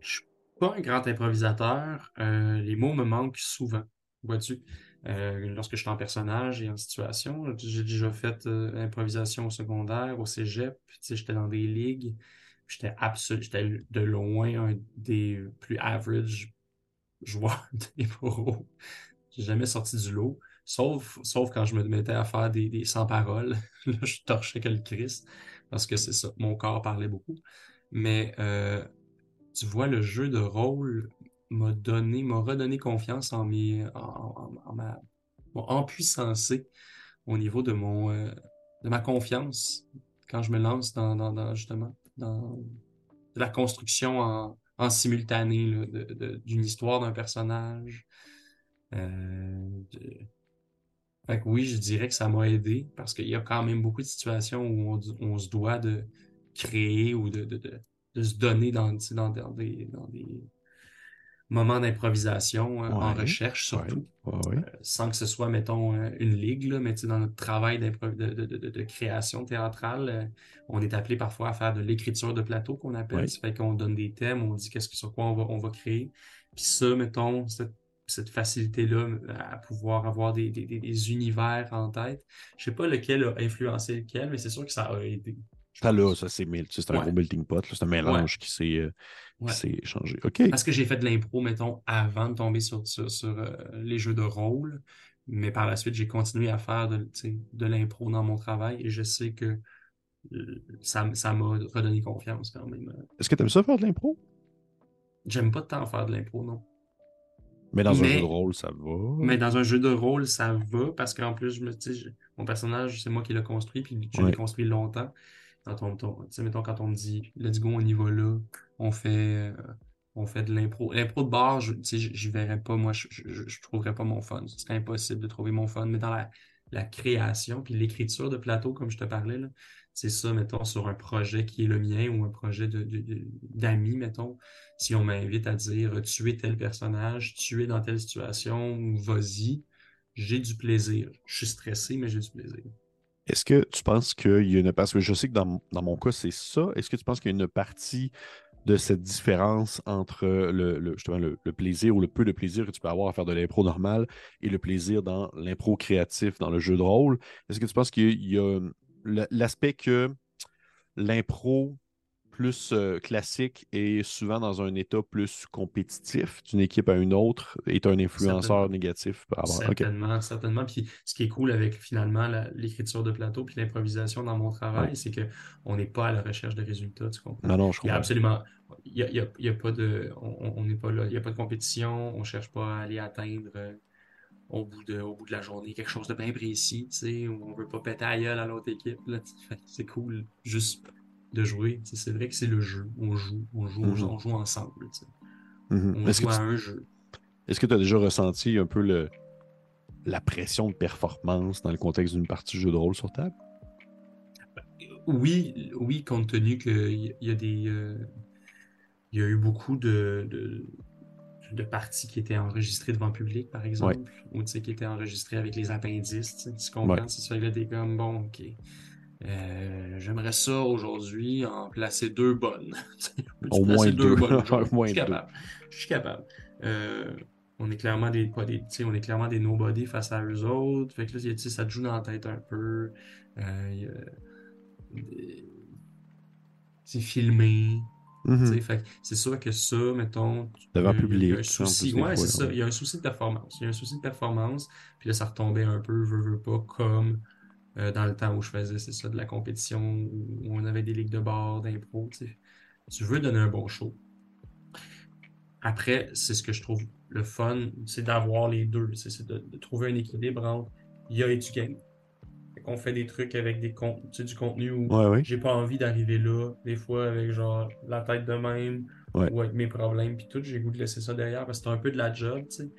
je suis pas un grand improvisateur. euh, les mots me manquent souvent, vois-tu? Euh, lorsque je suis en personnage et en situation, j'ai déjà fait improvisation au secondaire, au cégep, j'étais dans des ligues. J'étais j'étais de loin un des plus average joueurs d'impro. J'ai jamais sorti du lot. Sauf, sauf quand je me mettais à faire des, des sans paroles. Là, je torchais que le Christ. Parce que c'est ça. Mon corps parlait beaucoup. Mais euh, tu vois, le jeu de rôle m'a donné, m'a redonné confiance en mes, en, en- en ma, empuissancé au niveau de mon, euh, de ma confiance quand je me lance dans, dans, justement, dans la construction en, simultané d'une histoire d'un personnage. Euh, oui, je dirais que ça m'a aidé parce qu'il y a quand même beaucoup de situations où on, se doit de créer ou de, de, se donner dans des moments d'improvisation euh, en recherche surtout. Ouais, ouais, ouais. Euh, sans que ce soit, mettons, euh, une ligue, là, mais dans notre travail de, de, de, de- de création théâtrale, euh, on est appelé parfois à faire de l'écriture de plateau qu'on appelle. Ça fait qu'on donne des thèmes, on dit qu'est-ce que sur quoi on va, on va créer. Puis ça, mettons, cette, cette facilité-là à pouvoir avoir des, des, des, univers en tête. Je sais pas lequel a influencé lequel, mais c'est sûr que ça a aidé. Ça là, ça c'est un gros melting pot, c'est un mélange qui s'est euh, Ouais. s'est changé. OK. Parce que j'ai fait de l'impro, mettons, avant de tomber sur, sur, sur, euh, les jeux de rôle. Mais par la suite, j'ai continué à faire de, de l'impro dans mon travail et je sais que euh, ça, ça m'a redonné confiance quand même. Est-ce que tu aimes ça faire de l'impro? J'aime pas tant faire de l'impro, non. Mais dans un jeu de rôle, ça va. Mais dans un jeu de rôle, ça va parce qu'en plus, je me, je- mon personnage, c'est moi qui l'ai construit, puis je Ouais. l'ai construit longtemps. Quand on, mettons, quand on me dit, let's go, on y va là, on fait, euh, on fait de l'impro. L'impro de bar, je, tu sais, verrais pas, moi, je, je, je- trouverais pas mon fun. Ce serait impossible de trouver mon fun. Mais dans la la création, puis l'écriture de plateau, comme je te parlais, c'est ça, mettons, sur un projet qui est le mien ou un projet d'amis, de, mettons. Si on m'invite à dire tu es tel personnage, tu es dans telle situation, vas-y, j'ai du plaisir. Je suis stressé, mais j'ai du plaisir. Est-ce que tu penses qu'il y a une. Parce que je sais que dans, mon cas, c'est ça. Est-ce que tu penses qu'il y a une partie de cette différence entre le, le, plaisir ou le peu de plaisir que tu peux avoir à faire de l'impro normal et le plaisir dans l'impro créatif, dans le jeu de rôle? Est-ce que tu penses qu'il y a l'aspect que l'impro plus euh, classique et souvent dans un état plus compétitif d'une équipe à une autre est un influenceur négatif Certainement, certainement. Puis ce qui est cool avec finalement l'écriture de plateau puis l'improvisation dans mon travail, c'est qu'on n'est pas à la recherche de résultats, tu comprends? Non, non, je comprends. Il y a absolument. Il y a, pas de. On n'est pas là. Il n'y a pas de compétition. On ne cherche pas à aller atteindre. Euh, au bout de, au bout de la journée, quelque chose de bien précis, tu sais, où on veut pas péter à gueule à l'autre équipe, c'est cool, juste de jouer. C'est vrai que c'est le jeu. On joue, on joue, on mm-hmm. joue ensemble. Mm-hmm. On joue à un jeu. Est-ce que tu as déjà ressenti un peu le, la pression de performance dans le contexte d'une partie de jeu de rôle sur table? Oui, oui, compte tenu qu'il y, a des. Euh, il y a eu beaucoup de, de, parties qui étaient enregistrées devant le public, par exemple, ou qui étaient enregistrées avec les appendices. Tu comprends? C'est ça, des comme, bon, ok. Euh, j'aimerais ça aujourd'hui en placer deux bonnes. Au moins deux. bonnes? je suis capable. Je suis capable. Euh, on est clairement des, pas des, on est clairement des nobody face à eux autres. Fait que là, ça te joue dans la tête un peu. Euh, c'est filmé. Mm-hmm. C'est sûr que ça, mettons. Devant public. Il y a un souci. Ouais, c'est ça. Il y a un souci de performance. Il y a un souci de performance. Puis là, ça retombait un peu, veux, veux pas, comme euh, dans le temps où je faisais, c'est ça, de la compétition, où on avait des ligues de bord, d'impro. Tu veux donner un bon show. Après, c'est ce que je trouve le fun, c'est d'avoir les deux. C'est de, trouver un équilibre entre il y a et du game. On fait des trucs avec des du contenu où j'ai pas envie d'arriver là, des fois avec genre la tête de même ou avec mes problèmes puis tout, j'ai goût de laisser ça derrière parce que c'est un peu de la job, tu sais.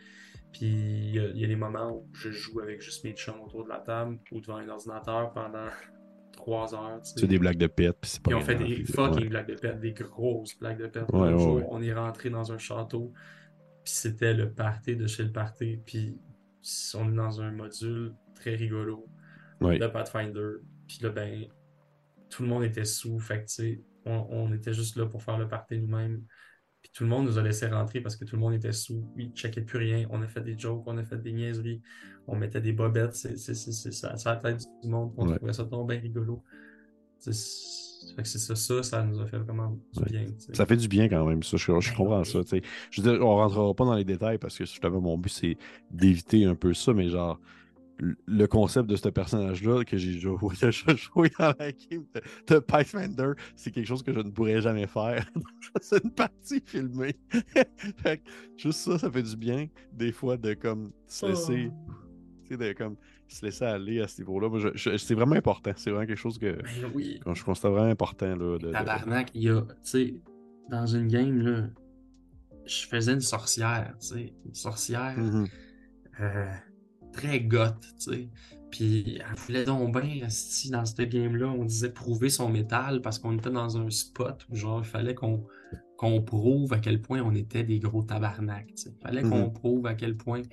Puis il y, a des moments où je joue avec juste mes chums autour de la table ou devant un ordinateur pendant trois heures. Tu des blagues de pète, puis c'est pas. Puis on fait des fucking blagues de pète, des grosses blagues de pète. on est rentré dans un château, puis c'était le party de chez le party, puis on est dans un module très rigolo de Pathfinder. Puis là, ben, tout le monde était sous, fait que tu sais, on, on, était juste là pour faire le party nous-mêmes. Puis tout le monde nous a laissé rentrer parce que tout le monde était sous. Ils ne checkaient plus rien. On a fait des jokes, on a fait des niaiseries. On mettait des bobettes. C'est ça, la tête du monde. On trouvait ça bien rigolo. C'est ça, ça, ça nous a fait vraiment du bien. Ça fait du bien quand même, ça. Je, je comprends ça. Je veux dire, on rentrera pas dans les détails parce que justement, mon but, c'est d'éviter un peu ça, mais genre, le concept de ce personnage-là que j'ai joué, joué dans la game de, Pathfinder, c'est quelque chose que je ne pourrais jamais faire. c'est une partie filmée. juste ça, ça fait du bien, des fois, de comme se laisser. Oh. De, comme, se laisser aller à ce niveau-là. C'est vraiment important. C'est vraiment quelque chose que ben oui. je constate vraiment important. Là, de, Tabarnak, il y a, tu sais, dans une game, là, je faisais une sorcière, tu sais, une sorcière. Mm-hmm. euh, très goth, tu sais. Puis elle voulait donc bien, dans ce game-là, on disait prouver son métal parce qu'on était dans un spot où genre il fallait qu'on prouve à quel point on était des gros tabarnaks. Il fallait qu'on mhm. prouve à quel point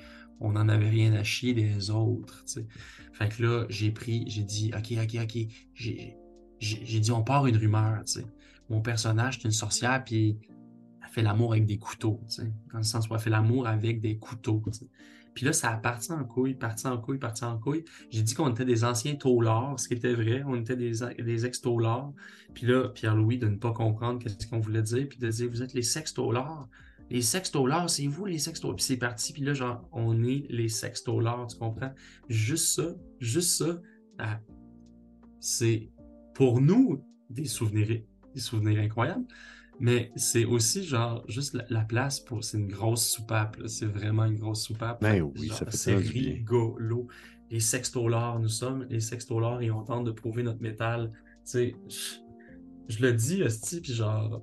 on n'en avait rien à chier des autres. sais. Fait que là, j'ai pris, j'ai dit, OK, OK, OK. J'ai dit, on part une rumeur. sais. Mon personnage, c'est une sorcière, puis elle fait l'amour avec des couteaux. sais. Dans le sens où elle fait l'amour avec des couteaux. sais. Puis là, ça a parti en couille, parti en couille, parti en couille. J'ai dit qu'on était des anciens taulards, ce qui était vrai. On était des, des ex-taulards. Puis là, Pierre-Louis, de ne pas comprendre qu'est-ce qu'on voulait dire, puis de dire, vous êtes les sex-taulards. Les sex-taulards, c'est vous les sex-taulards. Puis c'est parti, puis là, genre, on est les sex-taulards, tu comprends? Juste ça, juste ça, ah, c'est pour nous des souvenirs, des souvenirs incroyables. Mais c'est aussi genre juste la, place pour. C'est une grosse soupape. C'est vraiment une grosse soupape. Ben oui, ça fait C'est rigolo. Les sextolars, nous sommes les sextolars et on tente de prouver notre métal. Tu sais, je, le dis, Esti, puis genre,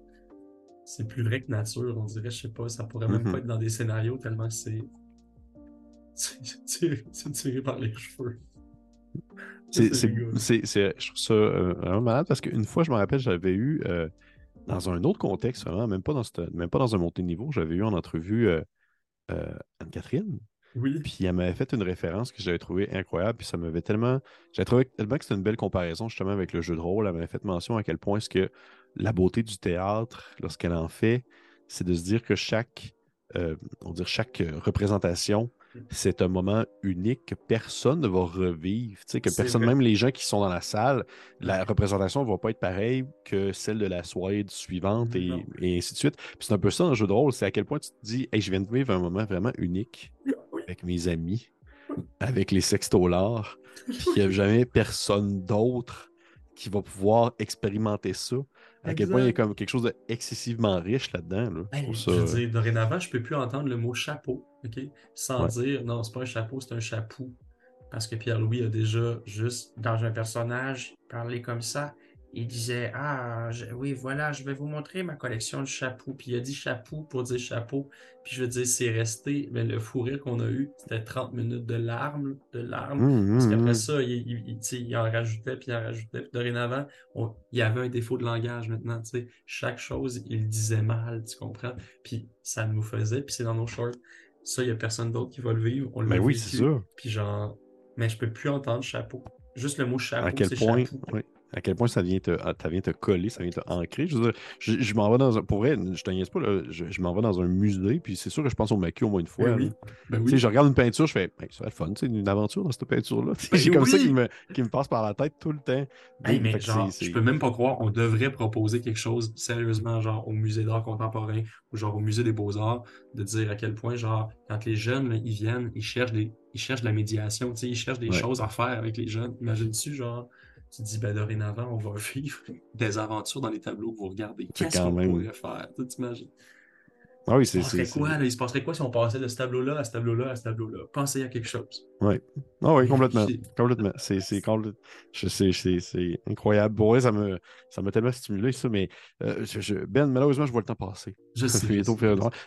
c'est plus vrai que nature. On dirait, je sais pas, ça pourrait même pas mm-hmm. être dans des scénarios tellement que c'est. C'est tiré, par les cheveux. C'est- je trouve ça euh, vraiment malade parce qu'une fois, je me rappelle, j'avais eu, euh, dans un autre contexte, vraiment, même pas dans, cette- même pas dans un montée de niveau, j'avais eu en entrevue euh, euh, Anne-Catherine. Oui. Puis elle m'avait fait une référence que j'avais trouvé incroyable. Puis ça m'avait tellement. J'avais trouvé tellement que c'était une belle comparaison justement avec le jeu de rôle. Elle m'avait fait mention à quel point est-ce que la beauté du théâtre, lorsqu'elle en fait, c'est de se dire que chaque, euh, on va dire chaque euh, représentation, c'est un moment unique que personne ne va revivre. Tu sais, que personne, vrai. même les gens qui sont dans la salle, la représentation ne va pas être pareille que celle de la soirée suivante et, Non. et ainsi de suite. C'est un peu ça dans le jeu de rôle, c'est à quel point tu te dis, hey, je viens de vivre un moment vraiment unique avec mes amis, avec les sextolars, puis il n'y a jamais personne d'autre qui va pouvoir expérimenter ça. À quel point il y a comme quelque chose d'excessivement riche là-dedans. Là. Je ça, veux dire, dorénavant, je peux plus entendre le mot chapeau, OK? Sans Ouais. dire, non, c'est pas un chapeau, c'est un chapeau. Parce que Pierre-Louis a déjà, juste dans un personnage, parlé comme ça. Il disait, ah, je- oui, voilà, je vais vous montrer ma collection de chapeaux. Puis il a dit chapeau pour dire chapeau. Puis je veux dire, c'est resté, mais le fou rire qu'on a eu, c'était 30 minutes de larmes, de larmes. hum, Parce hum, qu'après hum. ça, il, il- il- tu sais, il en rajoutait, puis il en rajoutait. Puis dorénavant, on- il y avait un défaut de langage maintenant. Chaque chose, il disait mal, tu comprends? Puis ça nous faisait, puis c'est dans nos shorts. Ça, il n'y a personne d'autre qui va le vivre. On l'a Ben oui, c'est ça. Puis genre, mais je peux plus entendre chapeau. Juste le mot À chapeau, quel c'est point, chapeau. oui, à quel point ça vient te, ça vient te coller, ça vient te ancrer. Je veux dire, je, je m'en vais dans un. Pour vrai, je te pas, là, je, je m'en vais dans un musée, puis c'est sûr que je pense au maquis au moins une fois. Ben oui. Ben oui. je regarde une peinture, je fais, hey, ça va être fun, sais, une aventure dans cette peinture-là. Tu sais, Ben comme ça qui me, qui me passe par la tête tout le temps. Hey, mais genre, c'est- je c'est- peux même pas croire, on devrait proposer quelque chose sérieusement, genre au musée d'art contemporain ou genre au musée des beaux-arts, de dire à quel point, genre, quand les jeunes, là, ils viennent, ils cherchent des, ils cherchent de la médiation, ils cherchent des Ouais. choses à faire avec les jeunes. Imagine-tu, genre, tu te dis, ben dorénavant, on va vivre des aventures dans les tableaux que vous regardez. Qu'est-ce qu'on pourrait faire? Tu t'imagines? Ah oui, Il se c'est. quoi, là? Il se passerait quoi si on passait de ce tableau-là à ce tableau-là à ce tableau-là? Pensez à quelque chose. Ah oui, complètement. Complètement. C'est incroyable. Pour vrai, ça me ça m'a tellement stimulé, ça, mais euh, je- je- Ben, malheureusement, je vois le temps passer. Je sais.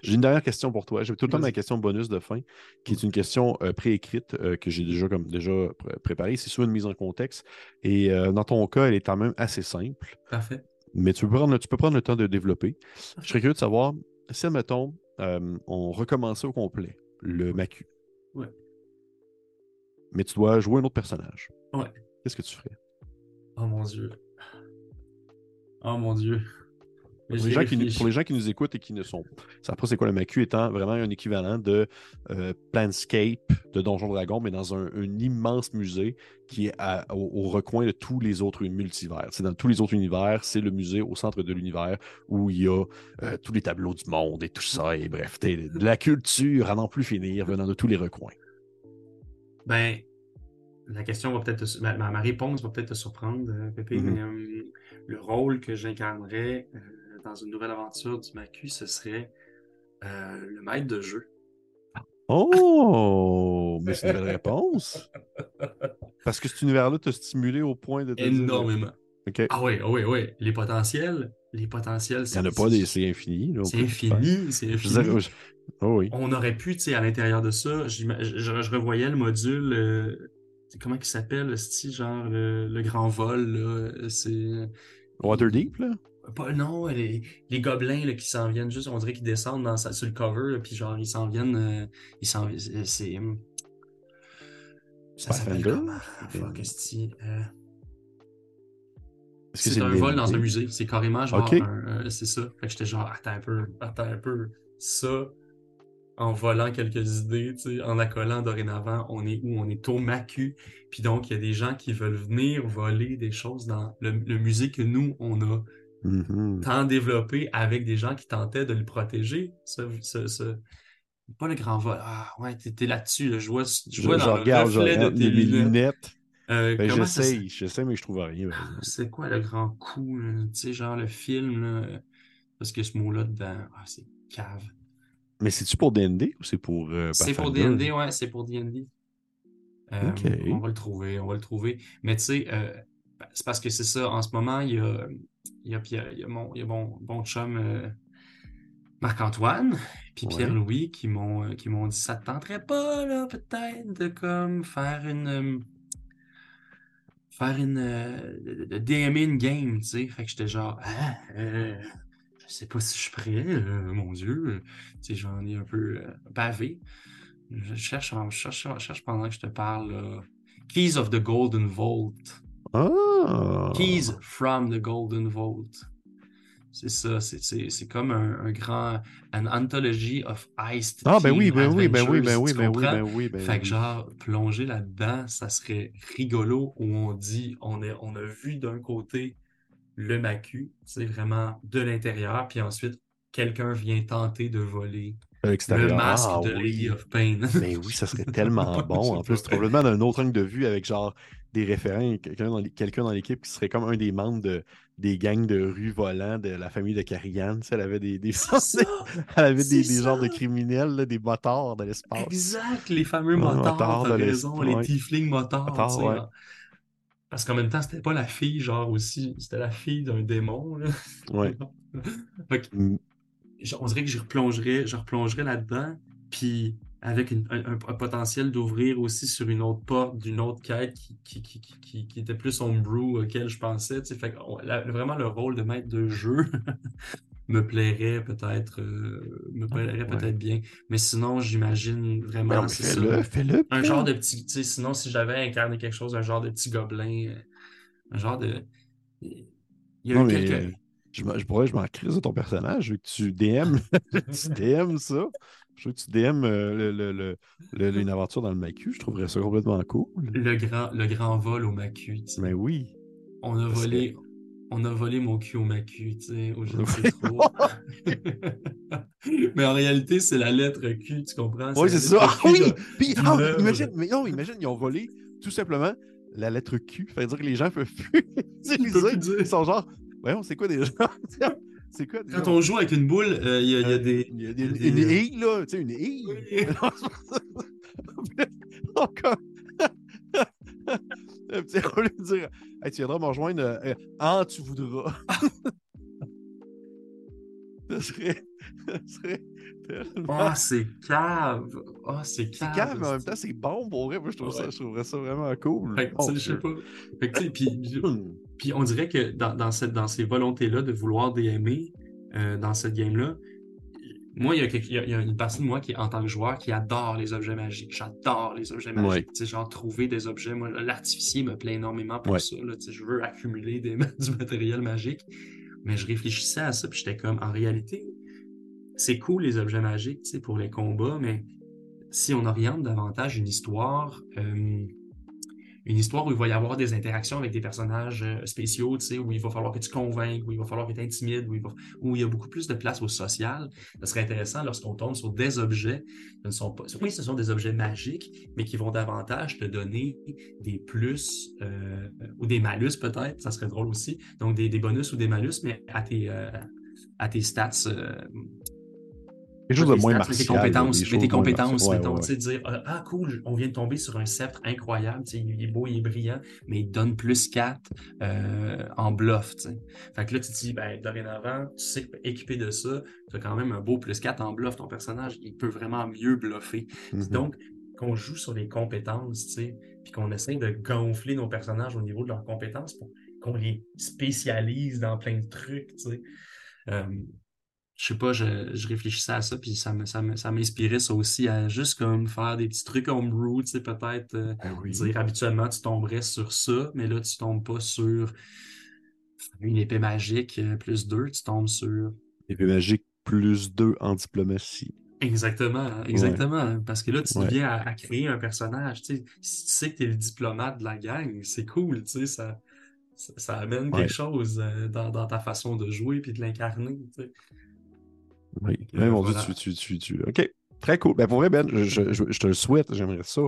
J'ai une dernière question pour toi. J'ai tout le temps ma question bonus de fin, qui est une question euh, préécrite euh, que j'ai déjà comme déjà pr- préparée. C'est soit une mise en contexte. Et dans ton cas, elle est quand même assez simple, Parfait. mais tu peux prendre, tu peux prendre le temps de développer. Je serais curieux de savoir, si, admettons, euh, on recommençait au complet, le Macu. Ouais. Mais tu dois jouer un autre personnage. Ouais. Qu'est-ce que tu ferais? Oh mon Dieu. Oh mon Dieu. Pour les, gens qui, nous- réfléchis. pour les gens qui nous écoutent et qui ne sont pas, savent pas c'est quoi? Le Macu étant vraiment un équivalent de euh, Planscape de Donjon Dragon, mais dans un, un immense musée qui est à- au, au recoin de tous les autres multivers. C'est dans tous les autres univers, c'est le musée au centre de l'univers où il y a euh, tous les tableaux du monde et tout ça, et bref, de la culture à n'en plus finir venant de tous les recoins. Ben, la question va peut-être te- ma, réponse va peut-être te surprendre, euh, Pépé, Mhm. mais euh, le rôle que j'incarnerais dans une nouvelle aventure du Macu, ce serait euh, le maître de jeu. Oh! Mais c'est une belle réponse! Parce que cet univers-là t'a stimulé au point de te dire- Énormément. Ah oui, ah oui, oui. Les potentiels, les potentiels, Il n'y en a pas des. C'est infini. C'est infini, c'est infini. je- oh oui. On aurait pu, tu sais, à l'intérieur de ça, je, je- revoyais le module, euh, c'est comment il s'appelle, le style, genre le, le grand vol, là, c'est... Waterdeep, là? Pas, non, les, les gobelins là, qui s'en viennent juste, on dirait qu'ils descendent dans, sur le cover, là, puis genre, ils s'en viennent, euh, ils s'en c'est... c'est- Ça s'appelle comment? Ah, fuck, euh, C'est un vol dans un musée. C'est carrément genre Ok. un- euh, c'est ça. Fait que j'étais genre, attends un peu, attends un peu. Ça, en volant quelques idées, en accolant dorénavant, on est où? On est au Macu. Puis donc, il y a des gens qui veulent venir voler des choses dans le, le musée que nous, on a Mhm. tant développé avec des gens qui tentaient de le protéger. Ce, ce, ce- Pas le grand vol. Ah ouais, t'es t'es là-dessus. là. Je vois, je Je, vois je dans le regarde, reflet de tes lunettes. lunettes. Euh, Ben, j'essaie, mais je trouve rien. Ah, exemple. C'est quoi le grand coup? Tu sais, genre le film, là, parce que ce mot-là dedans, ah, c'est cave. Mais c'est-tu pour D&D ou c'est pour euh, C'est pour? D&D, ouais, c'est pour D&D. Euh, Ok. On va le trouver, on va le trouver. Mais tu sais, euh, c'est parce que c'est ça, en ce moment, il y a, il y a, Pierre- il y a mon, il y a mon bon chum euh, Marc-Antoine, puis Ouais. Pierre-Louis qui m'ont euh, qui m'ont dit, ça te tenterait pas, là, peut-être, de comme faire une... euh, faire une de DM une game, tu sais. Fait que j'étais genre, ah, euh, je sais pas si je suis prêt, euh, mon Dieu. Tu sais, j'en ai un peu bavé. Je cherche, je cherche, je cherche pendant que je te parle. là. Keys of the Golden Vault. Ah! Keys from the Golden Vault. C'est ça, c'est- c'est c'est comme un, un grand. An anthology of iced. Ah, ben oui, ben oui, ben oui, ben oui, ben oui, ben oui, ben Fait que genre, plonger là-dedans, ça serait rigolo où on dit, on, est, on a vu d'un côté le macu, c'est vraiment de l'intérieur, puis ensuite, quelqu'un vient tenter de voler le masque Ah de Lady oui. of Pain. Mais oui, ça serait tellement bon. En plus, complètement d'un autre angle de vue avec genre des référents, quelqu'un dans l'équipe qui serait comme un des membres de, des gangs de rue volants de la famille de Carrigan. Tu sais, elle avait des, elle avait des, des genres de criminels, là, des motards de l'espace. Exact, les fameux motards, motards de raison, les ouais. tiefling motards, ouais. hein. Parce qu'en même temps, c'était pas la fille, genre aussi, c'était la fille d'un démon, là. Ouais. Fait que Mm. on dirait que je replongerais, je replongerais là-dedans, puis avec une- un, potentiel d'ouvrir aussi sur une autre porte d'une autre quête qui, qui, qui, qui, qui- qui était plus homebrew auquel je pensais. tu sais. Fait la- vraiment le rôle de maître de jeu me plairait peut-être euh, me plairait ouais. peut-être bien. Mais sinon, j'imagine Ben vraiment ça. fais-le, fais-le. Un genre de petit, tu sais, sinon si j'avais incarné quelque chose, un genre de petit gobelin, euh, un genre de. Il y a Non, eu mais quelques. euh, je, pourrais, je m'en crise de ton personnage. Veux que tu DM, tu DM ça. Je veux que tu DM euh, le, le, le, une aventure dans le macu. Je trouverais ça complètement cool. Le grand, le grand vol au macu, tu sais. Mais oui. On a volé, on a volé mon cul au macu, tu sais, sais trop. Mais en réalité, c'est la lettre Q, tu comprends? Oui, c'est ça. Ah oui! Puis, ah, imagine, mais non, imagine, ils ont volé tout simplement la lettre Q. Ça veut dire que les gens peuvent plus. Ils sont genre, voyons, c'est quoi déjà? c'est quoi déjà? Quand on joue avec une boule, euh, il y, a- il y a Euh, des. il y a des- y a une des- haie, là, tu sais, une haie. Oui. Au lieu de dire Hey, tu viendras me rejoindre euh, euh, en tu voudras. ça serait. Ça serait tellement. Ah, c'est cave! Ah, c'est c'est cave! mais en même temps, c'est bon pour vrai. Moi, je, trouve ça, je trouverais ça vraiment cool. Fait que, sais, je sais pas. Fait que, puis. Puis on dirait que dans, dans, cette, dans ces volontés-là de vouloir DMer euh, dans cette game-là, moi, il y, a il y une partie de moi qui, en tant que joueur, qui adore les objets magiques. J'adore les objets magiques. Ouais. Genre, trouver des objets. Moi, l'artificier me plaît énormément pour Ouais. ça. Là, je veux accumuler des, du matériel magique. Mais je réfléchissais à ça, puis j'étais comme, en réalité, c'est cool les objets magiques, pour les combats, mais si on oriente davantage une histoire, euh, une histoire où il va y avoir des interactions avec des personnages euh, spéciaux, tu sais, où il va falloir que tu convainques, où il va falloir que tu intimides, où il, y a beaucoup plus de place au social. Ça serait intéressant lorsqu'on tombe sur des objets. Ce ne sont pas, oui, ce sont des objets magiques, mais qui vont davantage te donner des plus euh, ou des malus peut-être. Ça serait drôle aussi. Donc des, bonus ou des malus, mais à tes, euh, à tes stats. Quelque chose de moins martial. tes compétences, mais tes compétences. Ouais, mettons, ouais, tu sais, dire euh, Ah, cool, on vient de tomber sur un sceptre incroyable, tu sais, il est beau, il est brillant, mais il donne plus 4 en bluff, tu sais. Fait que là, tu te dis, ben, dorénavant, tu sais qu'équipé de ça, tu as quand même un beau plus 4 en bluff, ton personnage, il peut vraiment mieux bluffer. ouais. Mhm. Donc, qu'on joue sur les compétences, tu sais, puis qu'on essaie de gonfler nos personnages au niveau de leurs compétences pour qu'on les spécialise dans plein de trucs, tu sais. Euh, je sais pas, je, je réfléchissais à ça, puis ça me, ça me- ça m'inspirait ça aussi à juste comme faire des petits trucs homebrew, tu sais, peut-être euh, Ben oui. dire habituellement tu tomberais sur ça, mais là tu tombes pas sur une épée magique euh, plus deux, tu tombes sur Épée magique plus 2 en diplomatie. Exactement, exactement. Parce que là, tu Ouais. viens à, à créer un personnage. Tu sais, si tu sais que tu es le diplomate de la gang, c'est cool, tu sais, ça, ça, ça amène Ouais. quelque chose euh, dans, dans ta façon de jouer puis de l'incarner. tu sais. Oui. Ouais, mon voilà. Dieu, tu, tu, tu, tu- OK. Très cool. Ben pour vrai, Ben, je, je- je- te le souhaite. J'aimerais ça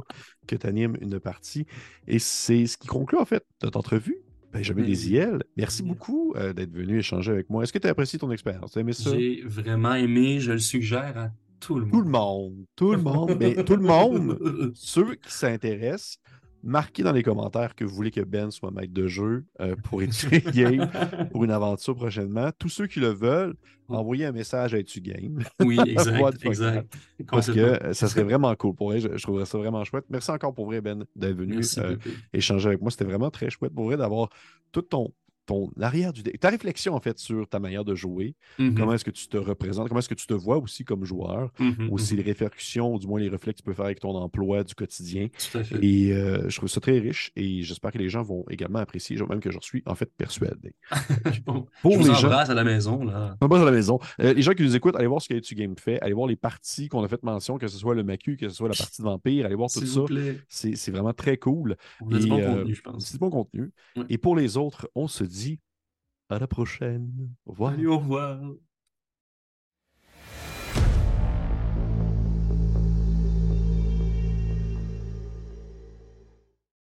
que tu animes une partie. Et c'est ce qui conclut, en fait, notre entrevue. Benjamin Oui. Desiel, merci Oui. beaucoup euh, d'être venu échanger avec moi. Est-ce que tu as apprécié ton expérience? Aimé ça? J'ai vraiment aimé, je le suggère à tout le monde. Tout le monde. Tout le monde. Mais tout le monde, ceux qui s'intéressent, Marquez dans les commentaires que vous voulez que Ben soit maître de jeu euh, pour Etu Game, pour une aventure prochainement. Tous ceux qui le veulent, envoyez un message à Etu Game. Oui, exact, exact. Parce que euh, ça serait vraiment cool pour vrai. Je, je, trouverais ça vraiment chouette. Merci encore pour vrai, Ben, d'être venu euh, échanger avec moi. C'était vraiment très chouette pour vrai d'avoir tout ton, ton arrière du ta réflexion en fait sur ta manière de jouer, mm-hmm. comment est-ce que tu te représentes, comment est-ce que tu te vois aussi comme joueur, mm-hmm, aussi mm-hmm. les réflexions, ou du moins les reflets que tu peux faire avec ton emploi du quotidien. Tout à fait. Et euh, je trouve ça très riche et j'espère que les gens vont également apprécier, même que j'en suis en fait persuadé. bon, Pour je vous les embrasse gens... à la maison. Là. Embrasse à la maison. Euh, les gens qui nous écoutent, allez voir ce que tu Game fait, allez voir les parties qu'on a fait mention, que ce soit le Macu, que ce soit la partie de Vampire, allez voir tout ça. C'est vraiment très cool. A et, du bon euh, contenu, je pense. C'est du bon contenu. Ouais. Et pour les autres, on se dit à la prochaine. Au revoir. Allez, au revoir.